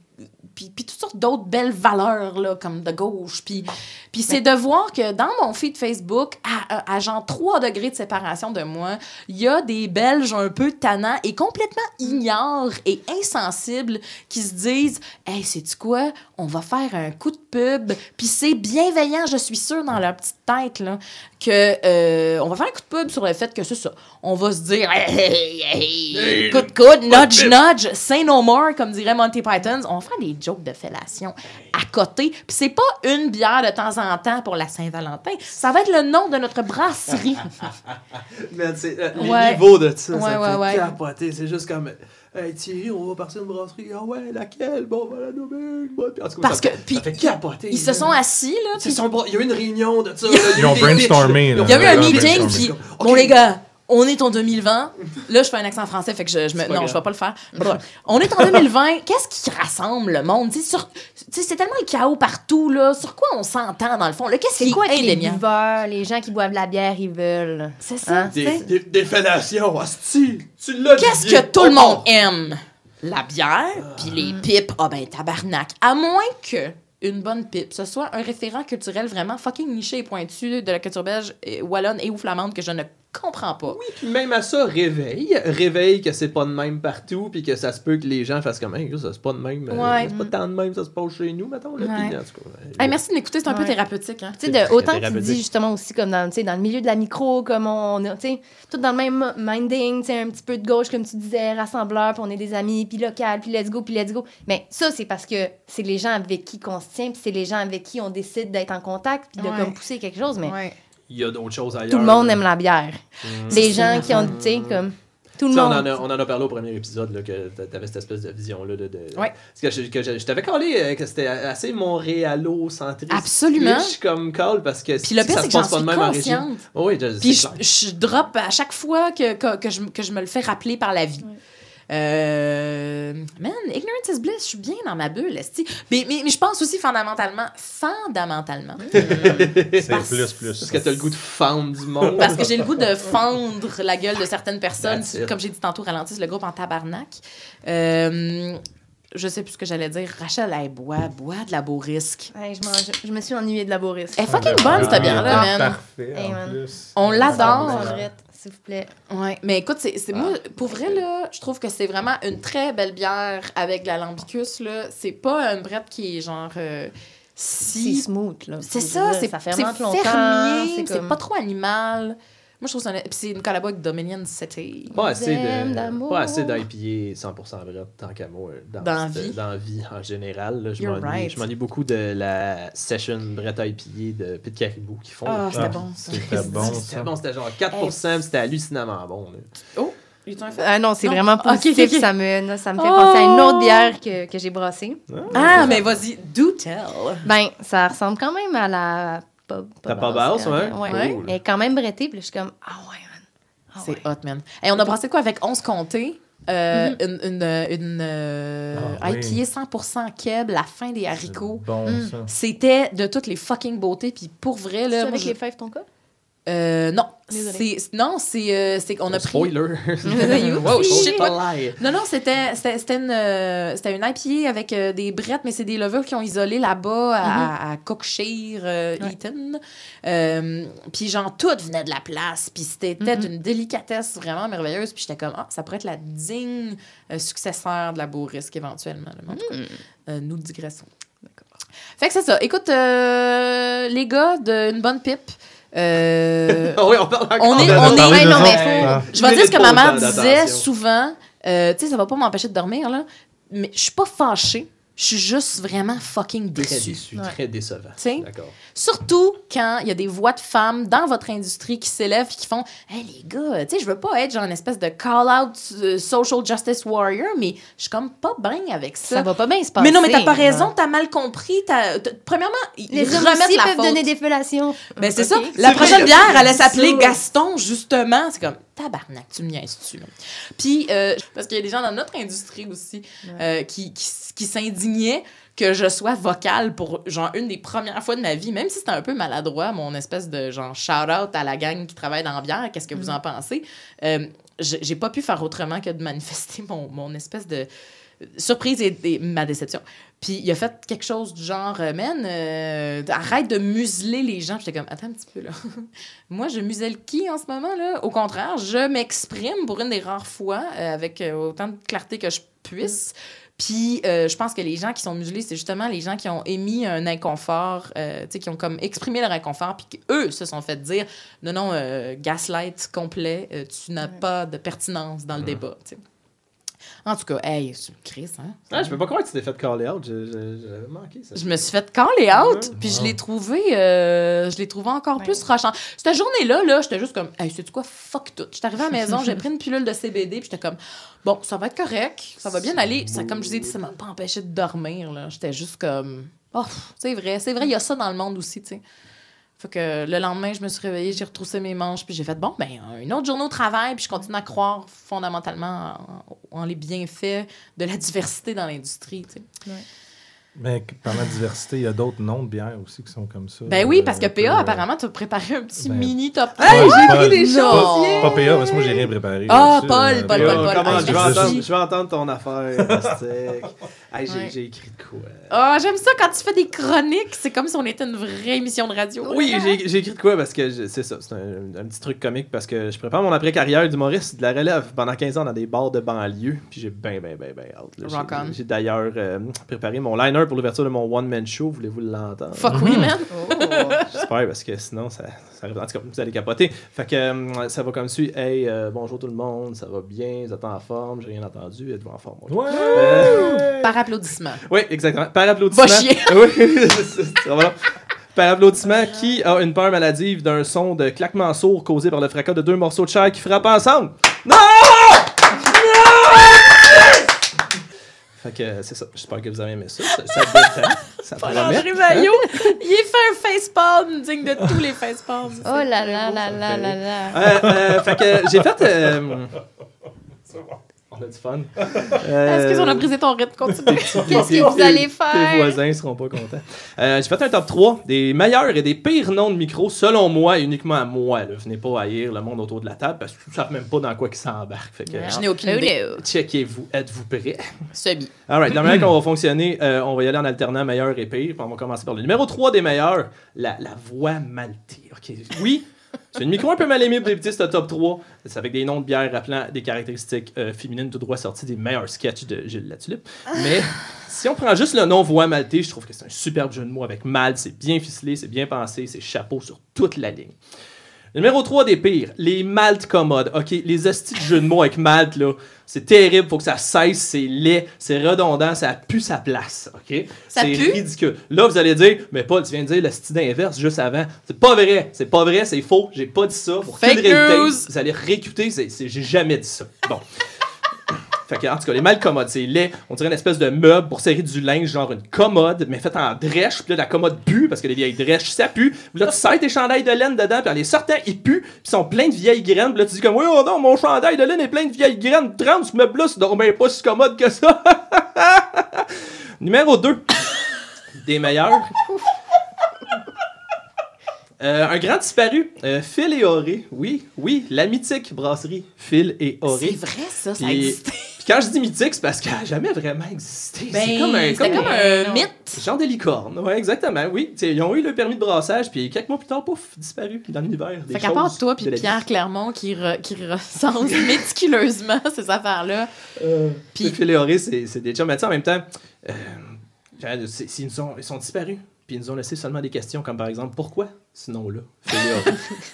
puis, puis toutes sortes d'autres belles valeurs, là, comme de gauche. Puis, puis c'est de voir que dans mon feed Facebook, à, à- à genre 3 degrés de séparation de moi, il y a des Belges un peu tannants et complètement ignorants et insensibles qui se disent Hey, sais-tu quoi? On va faire un coup de pub. Puis c'est bienveillant, je suis sûre, dans leur petite tête, là, que euh, on va faire un coup de pub sur le fait que c'est ça. On va se dire Hey, hey, hey,
Hey,
coup de coude,
pas de
nudge, nudge, say no more, comme dirait Monty Python. On faire des jokes de fellation à côté. Puis c'est pas une bière de temps en temps pour la Saint-Valentin. Ça va être le nom de notre brasserie.
Mais c'est euh, les
Ouais.
niveaux de ça,
Ouais,
ça
ouais,
fait
ouais.
capoter. C'est juste comme Hey Thierry, on va partir une brasserie. Ah ouais, laquelle? Bon, on va la nommer. une bonne. En tout cas,
Parce
ça,
que, puis,
ça fait capoter.
ils se sont assis, là,
Il y a eu une réunion de ça.
Ils ont brainstormé.
Il y a eu un meeting, puis bon les gars, on est en 2020. Là, je fais un accent français, fait que je, je me, non,
grave.
je vais pas le faire. On est en 2020. Qu'est-ce qui rassemble le monde? Tu sais, sur- tu c'est tellement le chaos partout là. Sur quoi on s'entend dans le fond là? Qu'est-ce
C'est
qui
quoi
est
que les
indéniable?
buveurs, les gens qui boivent de la bière, ils veulent?
C'est ça.
Hein?
tu
Des, des, des fellations, hostie. Tu l'as
Qu'est-ce que tout le
Oh,
monde aime? La bière, puis les pipes. Ah ben tabarnak. À moins que une bonne pipe, ce soit un référent culturel vraiment fucking niché et pointu de la culture belge, et wallonne et ou flamande que je ne comprends pas.
Oui, puis même à ça, réveille. Réveille que c'est pas de même partout, puis que ça se peut que les gens fassent comme, hey, ça c'est pas de même. euh,
Ouais.
C'est pas tant de même, ça se passe chez nous, mettons. Là,
Ouais.
Puis, en tout cas, ouais.
Hey, merci de m'écouter, c'est un peu thérapeutique. Hein?
Tu de, autant qu'il
thérapeutique.
dit justement aussi comme dans, tu sais, dans le milieu de la micro, comme on est, tu sais, tout dans le même minding, tu sais, un petit peu de gauche, comme tu disais, rassembleur, puis on est des amis, puis local, puis let's go, puis let's go. Mais ça, c'est parce que c'est les gens avec qui qu'on se tient, puis c'est les gens avec qui on décide d'être en contact, puis de
Ouais.
comme pousser quelque chose. Mais
Ouais.
Il y a d'autres choses ailleurs.
tout le monde aime la bière.
Mm.
Les gens qui ont, tu sais, comme tout le
sais, on,
monde.
en a, on en a parlé au premier épisode, là, que tu avais cette espèce de vision-là. De, de-
Ouais.
Parce que je, que je, je t'avais collé euh, que c'était assez montréalo-centriste.
Absolument.
Riche comme call, parce que
Puis le pire, c'est que j'en suis
de même en région.
consciente.
Oh oui, je,
Puis je, je drop à chaque fois que, que, que je, que je me le fais rappeler par la vie. Euh, man, ignorance is bliss, je suis bien dans ma bulle, esti. Mais, mais, mais je pense aussi fondamentalement, fondamentalement,
C'est
Parce-
plus, plus.
Parce que t'as le goût de fendre du monde.
parce que j'ai le goût de fendre la gueule de certaines personnes,
That's
comme j'ai dit tantôt, ralentissent le groupe en tabarnak. Euh, je sais plus ce que j'allais dire. Rachel, elle boit, boit de la beau risque.
Hey, je, me suis ennuyée de la Boris.
Elle est fucking bonne, cette bière-là, man.
Parfait,
Hey,
en
man.
plus.
On l'adore.
S'il vous plaît.
Ouais, mais écoute, c'est, c'est moi, pour vrai, là, je trouve que c'est vraiment une très belle bière avec de l'alambicus, là. C'est pas une brette qui est genre. euh,
C'est
si.
smooth, là.
C'est ça, c'est,
ça fermente longtemps.
fermier, c'est
comme-
pas trop animal. Moi, je trouve ça. Puis c'est une collabo avec Dominion City.
Pas assez
Zen
de
d'amour.
pas assez d'IPA 100% vrai tant qu'à moi dans,
Dans
cette-
vie.
dans la vie en général là, je m'ennuie
right.
je m'ennuie beaucoup de la session Brett IPA de Pit Caribou qui font
Ah, c'était
Ah,
bon, ça.
C'était bon,
c'était
ça.
bon c'était genre 4% puis c'était hallucinamment bon là.
Oh, un.
Ah non, c'est
Non.
vraiment
ok,
positif. Ça, me, ça me fait
Oh!
penser à une autre bière que, que j'ai brassée.
Ah, mais vas-y, do tell.
Ben, ça ressemble quand même à la pub.
La pub house, ouais?
ouais.
Cool.
Elle est quand même brettée, puis là, je suis comme, ah ouais, man. Ah
C'est
ouais.
hot, man. Et on a brassé quoi avec 11 comtés? Euh,
Mhm.
Une, une, une euh,
Ah, oui.
100% keb, la fin des haricots.
Bon,
Mm.
ça.
C'était de toutes les fucking beautés. Puis pour vrai, là. moi,
avec
je-
les fèves, ton cas?
Euh, non. C'est, non, c'est, euh, c'est qu'on a pris.
spoiler
Wow, shit. Non, non, c'était, c'était, c'était une, euh, c'était une IPA avec euh, des brettes, mais c'est des levures qui ont isolé là-bas à, à Cookshire, euh,
Ouais.
Eaton. Euh, puis genre, tout venait de la place. Puis c'était
Mhm.
une délicatesse vraiment merveilleuse. Puis j'étais comme, ah, ça pourrait être la digne euh, successeur de la Beaurisque éventuellement. là. Mais en tout cas, euh, nous digressons. Fait que c'est ça. Écoute, euh, les gars, d'une bonne pipe. Euh,
oui, on parle encore
On est-
de-
on est-
non, mais faut-
je vais dire ce que ma mère disait souvent. Euh, tu sais, ça va pas m'empêcher de dormir, là. Mais je suis pas fâchée. Je suis juste vraiment fucking
très
déçue.
déçu
Ouais.
très décevant
sais?
d'accord
Surtout quand il y a des voix de femmes dans votre industrie qui s'élèvent et qui font Hey les gars, tu sais, je veux pas être genre une espèce de call-out euh, social justice warrior, mais je suis comme pas bien avec ça.
Ça va pas bien se passer.
mais non, mais t'as pas raison, t'as mal compris. t'as- t'as- Premièrement, ils
Les hommes
remettent
aussi
la
peuvent
faute.
donner des fellations.
Ben, c'est ça. La prochaine bière,
fait
allait s'appeler. Gaston, justement. C'est comme, tabarnak, tu me niaises-tu. Puis, euh, parce qu'il y a des gens dans notre industrie aussi euh, qui, qui, qui s'indignaient que je sois vocale pour, genre, une des premières fois de ma vie, même si c'était un peu maladroit, mon espèce de, genre, shout-out à la gang qui travaille dans bière, qu'est-ce que vous en pensez? Euh, j'ai pas pu faire autrement que de manifester mon, mon espèce de surprise et, et ma déception. Puis il a fait quelque chose du genre, euh, man, euh, arrête de museler les gens. Puis J'étais comme, attends un petit peu là. Moi, je muselle qui en ce moment là? Au contraire, je m'exprime pour une des rares fois euh, avec autant de clarté que je puisse. Puis euh, je pense que les gens qui sont muselés, c'est justement les gens qui ont émis un inconfort, euh, tu sais, qui ont comme exprimé leur inconfort, puis qu'eux se sont fait dire, non, non, euh, gaslight complet, euh, tu n'as
Ouais.
pas de pertinence dans le débat. tu sais. En tout cas, hey, c'est Chris, hein?
ah, je peux pas croire que tu t'es fait call out je- je- j'avais manqué ça
Je me suis fait caller out,
Ouais.
puis je l'ai trouvé, euh, je l'ai trouvé encore
Ouais.
plus rochant. Cette journée-là, là, j'étais juste comme, hey, sais quoi, fuck tout. J'étais arrivée à la maison, j'ai pris une pilule de CBD, puis j'étais comme, bon, ça va être correct, ça va bien aller. Ça, comme je vous ai dit, ça m'a pas empêché de dormir, là. J'étais juste comme, oh, c'est vrai, c'est vrai, il y a ça dans le monde aussi, tu sais. Fait que le lendemain, je me suis réveillée, j'ai retroussé mes manches, puis j'ai fait, bon, ben, une autre journée au travail, puis je continue à croire fondamentalement en, les bienfaits de la diversité dans l'industrie, tu sais.
Mais pendant la diversité, il y a d'autres noms de bières aussi qui sont comme ça.
Ben oui, parce que
Euh,
PA,
euh,
apparemment, t'as préparé un petit
ben-
mini top.
Hey, j'ai écrit
des
choses,
Pas, pas PA, parce que moi, j'ai rien préparé.
Ah, Paul,
euh,
Paul,
PA.
Paul, Paul. Ah,
je, vais entendre, je vais entendre ton affaire, j'ai
Ouais.
j'ai écrit de quoi?
Ah, j'aime ça quand tu fais des chroniques. C'est comme si on était une vraie émission de radio.
Oui, j'ai j'ai écrit de quoi? Parce que je- c'est ça, c'est un, un petit truc comique parce que je prépare mon après-carrière d'humoriste de la relève pendant 15 ans dans des bars de banlieue. Puis j'ai bien, bien, bien, bien hâte. là.
Rock on.
J'ai- J'ai d'ailleurs euh, préparé mon liner pour l'ouverture de mon one-man show. Voulez-vous l'entendre?
Fuck oui, man.
J'espère parce que sinon, ça, ça arrive. En tout cas, vous allez capoter. Fait que euh, ça va comme suit. Hey, euh, bonjour tout le monde, ça va bien, vous êtes en forme, j'ai rien entendu, êtes-vous en forme?
Ouais!
Euh,
Par applaudissement.
oui, exactement. Par applaudissement.
Va chier.
oui, vraiment long. Par applaudissement, qui a une peur maladive d'un son de claquement sourd causé par le fracas de deux morceaux de chair qui frappent ensemble? Non! Fait que c'est ça. J'espère que vous avez aimé ça. Ça, ça détend. Ça promet.
André Maillot, il a fait un facepalm digne de tous les facepalms.
Oh là là là là là là.
Euh, euh, fait que j'ai fait. euh, On a du fun. Euh,
Est-ce a brisé ton rythme? Continue.
Qu'est-ce
tes-
que vous
tes-
allez
Tes
faire?
voisins seront pas contents. Euh, j'ai fait un top 3 des meilleurs et des pires noms de micro, selon moi, et uniquement à moi. Là. Venez pas haïr le monde autour de la table parce que vous savez même pas dans quoi ils s'embarquent.
Je n'ai aucune idée.
checkez-vous. Êtes-vous prêts?
Semi.
Alright, la manière qu'on va fonctionner, euh, on va y aller en alternant meilleur et pire. On va commencer par le numéro 3 des meilleurs, la, la voix maltée. Ok, Oui, c'est une micro un peu mal aimée pour débuter ce top 3. C'est avec des noms de bières rappelant des caractéristiques euh, féminines tout droit sorties des meilleurs sketchs de Gilles Latulippe. Mais si on prend juste le nom voix maltée, je trouve que c'est un superbe jeu de mots avec mal. C'est bien ficelé, c'est bien pensé, c'est chapeau sur toute la ligne. Numéro 3 des pires, les maltes commodes. OK, les hosties de jeux de mots avec malte, là, c'est terrible, faut que ça cesse, c'est laid, c'est redondant, ça pue sa place, OK?
Ça
C'est
pue?
ridicule. Là, vous allez dire, mais Paul, tu viens de dire le style inverse juste avant. C'est pas vrai, c'est pas vrai, c'est faux, j'ai pas dit ça. Pour
Fake news!
Vous allez réécouter, c'est, c'est- j'ai jamais dit ça. Bon. Fait que, en tout cas, les mal commodes, c'est laid. On dirait une espèce de meuble pour serrer du linge, genre une commode, mais faite en drèche. Puis là, la commode pue, parce que les vieilles drèches, ça pue. Puis là, tu serres tes chandails de laine dedans, puis en les sortant, ils puent, puis ils sont pleins de vieilles graines. Puis là, tu dis comme, oui, oh non, mon chandail de laine est plein de vieilles graines. 30, ce meuble-là, c'est ben pas si commode que ça. Numéro 2. Des meilleurs. Euh, un grand disparu, euh, Phil et Auré. Oui, oui, la mythique brasserie Phil et Auré.
C'est vrai, ça, ça
Puis-
existe.
Puis quand je dis mythique, c'est parce qu'elle n'a jamais vraiment existé.
Ben,
c'est comme un,
c'était
comme
comme
un-
un mythe.
genre de licorne. Ouais, exactement. Oui, T'sais, ils ont eu le permis de brassage, puis quelques mois plus tard, pouf, disparu dans l'univers.
Fait qu'à part toi puis
vie.
Pierre Clermont qui, re- qui recense méticuleusement ces affaires-là.
Euh,
Puis-
Phil c'est des chums. Mais en même temps, euh, ils, nous ont- ils sont disparus. Puis ils nous ont laissé seulement des questions comme par exemple pourquoi ce nom-là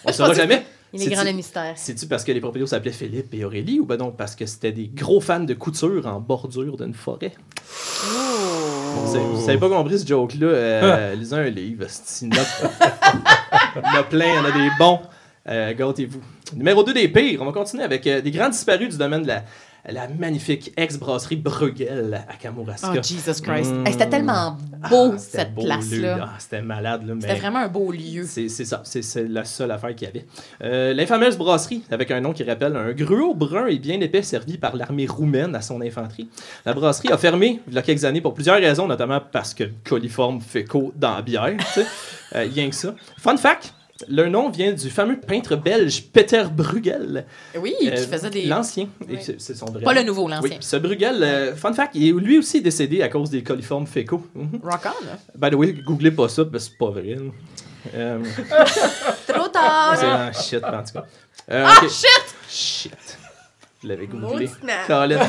On ne saura jamais.
Il est
C'est-tu-
grand le mystère.
C'est-tu parce que les propriétaires s'appelaient Philippe et Aurélie ou ben non parce que c'était des gros fans de couture en bordure d'une forêt? Vous savez- Vous savez pas compris ce joke-là? Euh, lisez un livre. c'est- Il y en a- plein, il y en a des bons. Euh, Gâtez-vous. Numéro 2 des pires. On va continuer avec euh, des grands disparus du domaine de la, la magnifique ex-brasserie Bruegel à Kamouraska.
Oh, Jesus Christ.
Mm.
Hey, c'était tellement beau,
Ah, c'était
cette
beau,
place-là.
là. Ah, c'était malade. là,
C'était vraiment un beau lieu.
c'est ça, c'est c'est la seule affaire qu'il y avait. Euh, L'infameuse brasserie, avec un nom qui rappelle un gruau brun et bien épais servi par l'armée roumaine à son infanterie. La brasserie a fermé il y a quelques années pour plusieurs raisons, notamment parce que coliforme fécaux dans la bière, tu sais. Euh, rien que ça. Fun fact, le nom vient du fameux peintre belge Peter Bruegel.
Oui,
Euh,
qui faisait des.
L'ancien,
Oui.
c'est son vrai
Pas le nouveau,
Oui,
l'ancien.
puis ce Bruegel, euh, fun fact, il est lui aussi décédé à cause des coliformes fécaux. Mhm.
Rock on, là.
By the way, googlez pas ça, parce que c'est pas vrai. Euh,
Trop tard!
c'est un shit, en tout cas. Euh,
Ah,
ok.
shit!
Shit. Je l'avais googlé.
Snap.
Colin.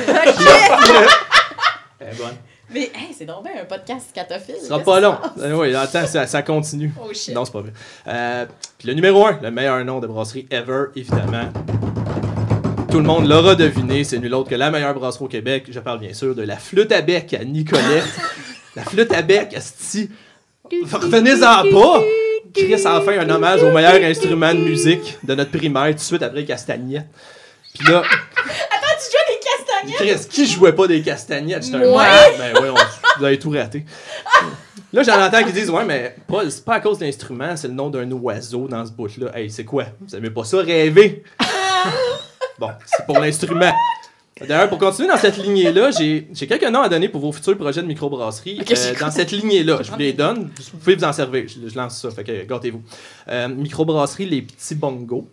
Est bonne.
Mais, hey, c'est donc bien un podcast scatophile.
Ce sera pas long. Euh, oui, attends, ça, ça continue.
Oh shit.
Non, c'est pas vrai. Euh, puis le numéro 1, le meilleur nom de brasserie ever, évidemment. Tout le monde l'aura deviné, c'est nul autre que la meilleure brasserie au Québec. Je parle bien sûr de la flûte à bec à Nicolette. la flûte à bec, asti. Revenez-en pas! Chris a fait un hommage au meilleur instrument de musique de notre primaire tout de suite après Castagnette. Puis là,
castagnettes?
Chris, qui jouait pas des castagnettes? J'étais un malade. Ben ouais, on- vous avez tout raté. Là, j'en entends qui disent Ouais, mais Paul, c'est pas à cause de l'instrument, c'est le nom d'un oiseau dans ce bout-là. Hey, c'est quoi? Vous aimez pas ça rêver Bon, c'est pour l'instrument. D'ailleurs, pour continuer dans cette lignée-là, j'ai quelques noms à donner pour vos futurs projets de microbrasserie. Euh, dans cette lignée-là, je vous les donne. Vous pouvez vous en servir. Je, je lance ça, fait que gâtez-vous. Euh, microbrasserie, les petits bongos.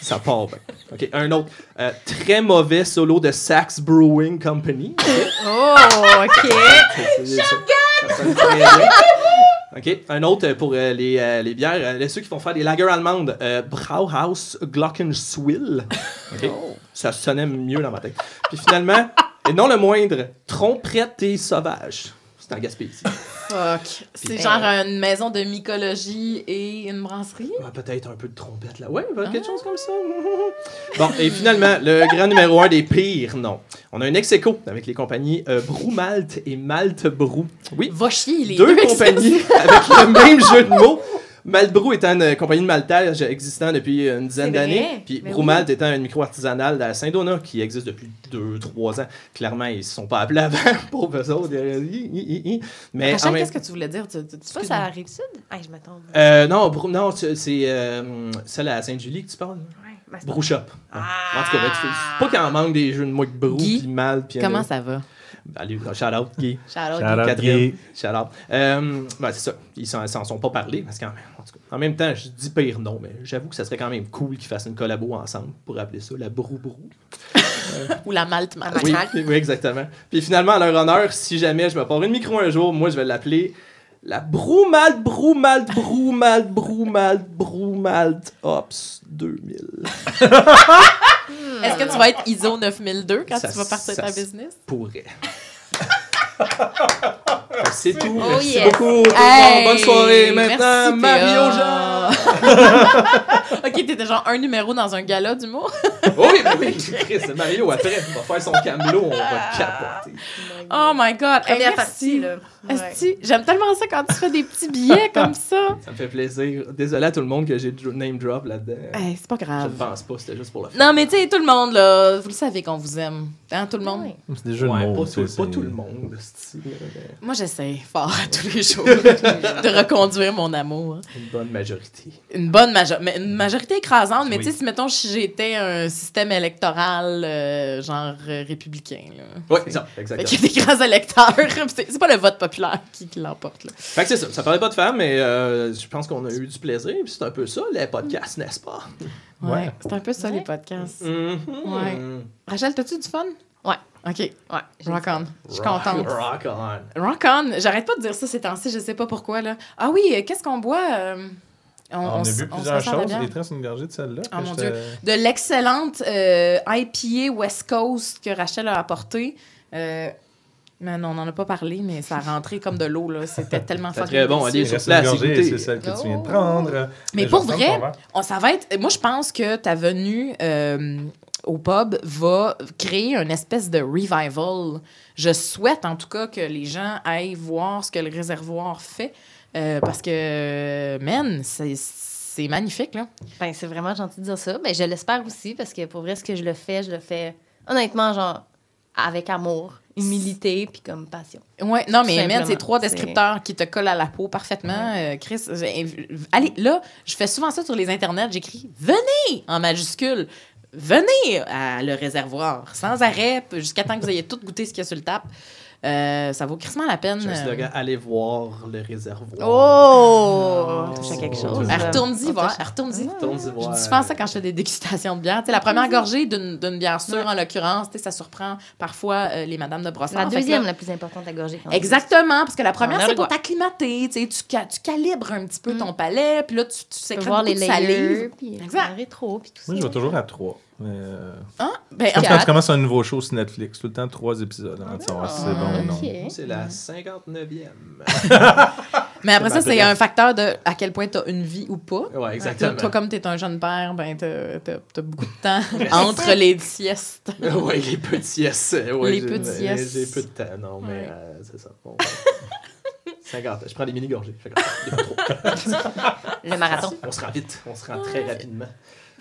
Ça part bien. OK, un autre. Euh, très mauvais solo de Sax Brewing Company. OK?
Oh, OK.
Ça. OK. Un autre pour euh, les, euh, les bières, euh, les- ceux qui font faire des lager allemandes, euh, Brauhaus Glockenswill. OK. Ça sonnait mieux dans ma tête. Puis finalement, et non le moindre, Trompette et Sauvage. C'est en Gaspésie.
Fuck. C'est genre une maison de mycologie et une brasserie?
Ouais, Peut-être un peu de trompette là. Ouais, quelque chose comme ça. Bon, et finalement, le grand numéro un des pires, non. On a un ex aequo avec les compagnies euh, Brou Malte et Malte Brou. Oui,
Va chier, les
deux
deux.
compagnies avec le même jeu de mots. Maltbrou étant une compagnie de maltage existant depuis une dizaine d'années, puis
Mais
Broumalt étant une micro artisanale à Saint-Donat qui existe depuis 2-3 ans. Clairement, ils ne se sont pas appelés avant, pauvres eux autres. Mais
Rachel, qu'est-ce que tu voulais dire? Tu, tu, tu-
Ça, ça arrive sud? Ah, je m'attends.
Euh, non, Brou- non, c'est euh, celle à Sainte-Julie que tu parles?
Ouais, ben,
Brouchop. En tout cas, ben, pas qu'il en manque des jeux de mots de brou, puis mal, puis...
Comment ça va?
Allez, shout out, Guy.
Shout out.
Shout out,
Catherine.
Guy.
Shout out. Euh, ben, c'est ça. Ils s'en s'en sont pas parlé. Parce qu'en en, même temps, je dis pire non, mais j'avoue que ça serait quand même cool qu'ils fassent une collabo ensemble pour appeler ça la brou brou.
Ou la malte malte.
Oui, oui, exactement. Puis finalement, à leur honneur, si jamais je me pars une micro un jour, moi je vais l'appeler la brou malt brou malt brou malt brou malt brou malt ops 2000.
Est-ce que tu vas être ISO 9002 quand
Ça-
tu vas partir ta business?
Pourrait. C'est tout.
Oh
Merci
yes.
beaucoup. tout le
Hey,
monde. Bonne soirée. Maintenant, Mario. Jean.
ok, t'étais genre un numéro dans un gala d'humour.
Oui, mais oui, Chris, Mario, après, il va faire son camelot, on va capoter.
Oh my god. Hey, merci.
partie, là. Ouais.
Esti, J'aime tellement ça quand tu fais des petits billets comme ça.
Ça me fait plaisir. Désolé à tout le monde que j'ai name drop là-dedans.
Hey, c'est pas
Je
grave.
ne pense pas, c'était juste pour la
Non, mais tu sais, tout le monde, là, vous le savez qu'on vous aime. Hein, tout le monde?
Ouais.
C'est jeux
Ouais, pas, tout, pas tout le monde.
Moi, j'essaie fort à tous les jours de reconduire mon amour.
Une bonne majorité.
Une bonne majorité, une majorité écrasante, mais
Oui.
tu sais, si mettons, si j'étais un système électoral euh, genre euh, républicain, là.
Oui, ça, exactement.
qu'il y a des grands électeurs. C'est pas le vote populaire qui, qui l'emporte, là.
Fait que c'est ça. Ça parlait pas de femmes, mais euh, je pense qu'on a eu du plaisir. Puis c'est un peu ça, les podcasts, n'est-ce pas?
Ouais.
Ouais.
C'est un peu ça,
Ouais.
les podcasts.
Mhm.
Ouais. Rachel, t'as-tu du fun?
Ouais.
OK.
Ouais.
Rock on. Je suis
Rock-
contente.
Rock on.
Rock on. J'arrête pas de dire ça ces temps-ci, je sais pas pourquoi, là. Ah oui, euh, qu'est-ce qu'on boit? euh,
On, a
on se
plusieurs
resserre de
choses. te reste une gorgée de celle-là.
Ah,
que
mon Dieu. de l'excellente euh, IPA West Coast que Rachel a apporté. Euh, mais non, on n'en a pas parlé, mais ça a rentré comme de l'eau. là. C'était tellement fucking
très bon.
Il
Sur place,
c'est celle que tu viens de
Oh.
prendre.
Mais
je
pour
vais reprendre
vrai, on, ça va être. Moi, je pense que ta venue euh, au pub va créer une espèce de revival. Je souhaite en tout cas que les gens aillent voir ce que le réservoir fait. euh, parce que, man, c'est- c'est magnifique, là.
Ben, c'est vraiment gentil de dire ça. Ben, je l'espère aussi, parce que pour vrai, ce que je le fais, je le fais honnêtement, genre, avec amour, humilité, puis comme passion.
Ouais, non, mais man, c'est trois descripteurs qui te collent à la peau parfaitement. Euh, Chris, allez, là, je fais souvent ça sur les internets. J'écris Venez en majuscule. Venez à le réservoir sans arrêt jusqu'à temps que vous ayez tout goûté ce qu'il y a sur le tap. Euh, ça vaut crissement la peine.
Un
euh,
allez voir le réservoir.
Oh! Touche à quelque chose.
Retourne-y
On
voir, retourne-y. Je dis souvent ça quand je fais des dégustations de bière. Tu sais, la première gorgée d'une d'une bière sûre, en l'occurrence, ça surprend parfois euh, les madames de brossard.
La deuxième,
là-
la plus importante à gorger. quand.
Exactement, parce que la première, c'est pour t'acclimater. Tu, tu, ca- tu calibres un petit peu ton palais, puis là, tu, tu sécrètes
voir les
de
puis
Exact.
rétro, puis tout ça.
Moi, je vais toujours à trois. Mais, euh,
Hein? Ben,
Comme
en
quand
fait,
tu commences un nouveau show sur Netflix, tout le temps trois épisodes avant de savoir si c'est bon ou non.
C'est la 59e.
mais après ça,
Ben,
c'est un facteur de à quel point tu as une vie ou pas.
Ouais,
Toi,
exactement.
toi, comme tu es un jeune père, ben, tu as, beaucoup de temps entre les siestes.
ouais, les petits yes. Ouais,
Les
j'ai-
petits
j'ai- peu de temps, non, mais
Ouais.
euh, c'est ça. Bon, ouais. 50. Je prends des mini-gorgées.
Le marathon.
On se rend vite. On se rend très rapidement.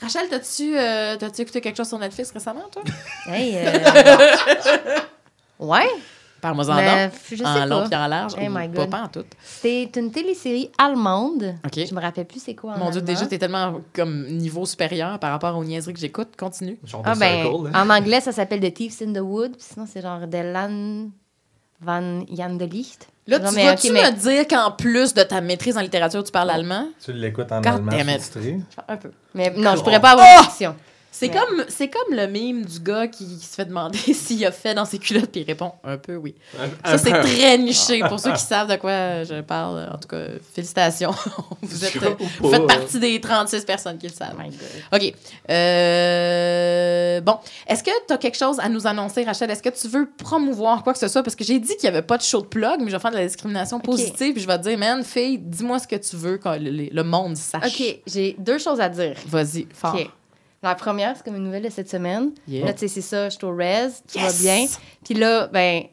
Rachel, t'as-tu euh, t'as-tu écouté quelque chose sur Netflix récemment, toi?
Hey, euh... ouais.
Parle-moi en long.
je sais
En long puis en large.
Oh
ou
my
pas,
God.
pas en tout.
C'est une télésérie allemande.
OK.
Je me rappelle plus c'est quoi en
Mon Dieu,
allemand.
déjà, t'es tellement comme niveau supérieur par rapport aux niaiseries que j'écoute. Continue.
Genre de
Ah ben,
circle,
en anglais, ça s'appelle The Thieves in the Wood. puis Sinon, c'est genre The Land van Jan de Licht.
Là,
Non,
tu vas-tu
ok, mais-
me dire qu'en plus de ta maîtrise en littérature, tu parles allemand?
Tu l'écoutes en
God
allemand?
Un peu. Mais non, je pourrais pas avoir
Oh!
une fiction.
C'est
Ouais.
comme, c'est comme le mime du gars qui, qui se fait demander s'il a fait dans ses culottes, puis il répond un peu oui.
Un-
Ça, c'est très niché. Pour ceux qui savent de quoi je parle, en tout cas, félicitations. Vous êtes, vous faites partie des 36 personnes qui le savent.
Oh my God.
OK. Euh, bon. Est-ce que tu as quelque chose à nous annoncer, Rachel? Est-ce que tu veux promouvoir quoi que ce soit? Parce que j'ai dit qu'il n'y avait pas de show de plug, mais je vais faire de la discrimination positive. Puis je vais te dire, man, fille, dis-moi ce que tu veux que le, le monde sache.
OK, j'ai deux choses à dire.
Vas-y, fort.
OK. La première, c'est comme une nouvelle de cette semaine.
Yeah.
Là, tu sais, c'est ça, je suis au res, tout
Yes!
va bien. Puis là, ben,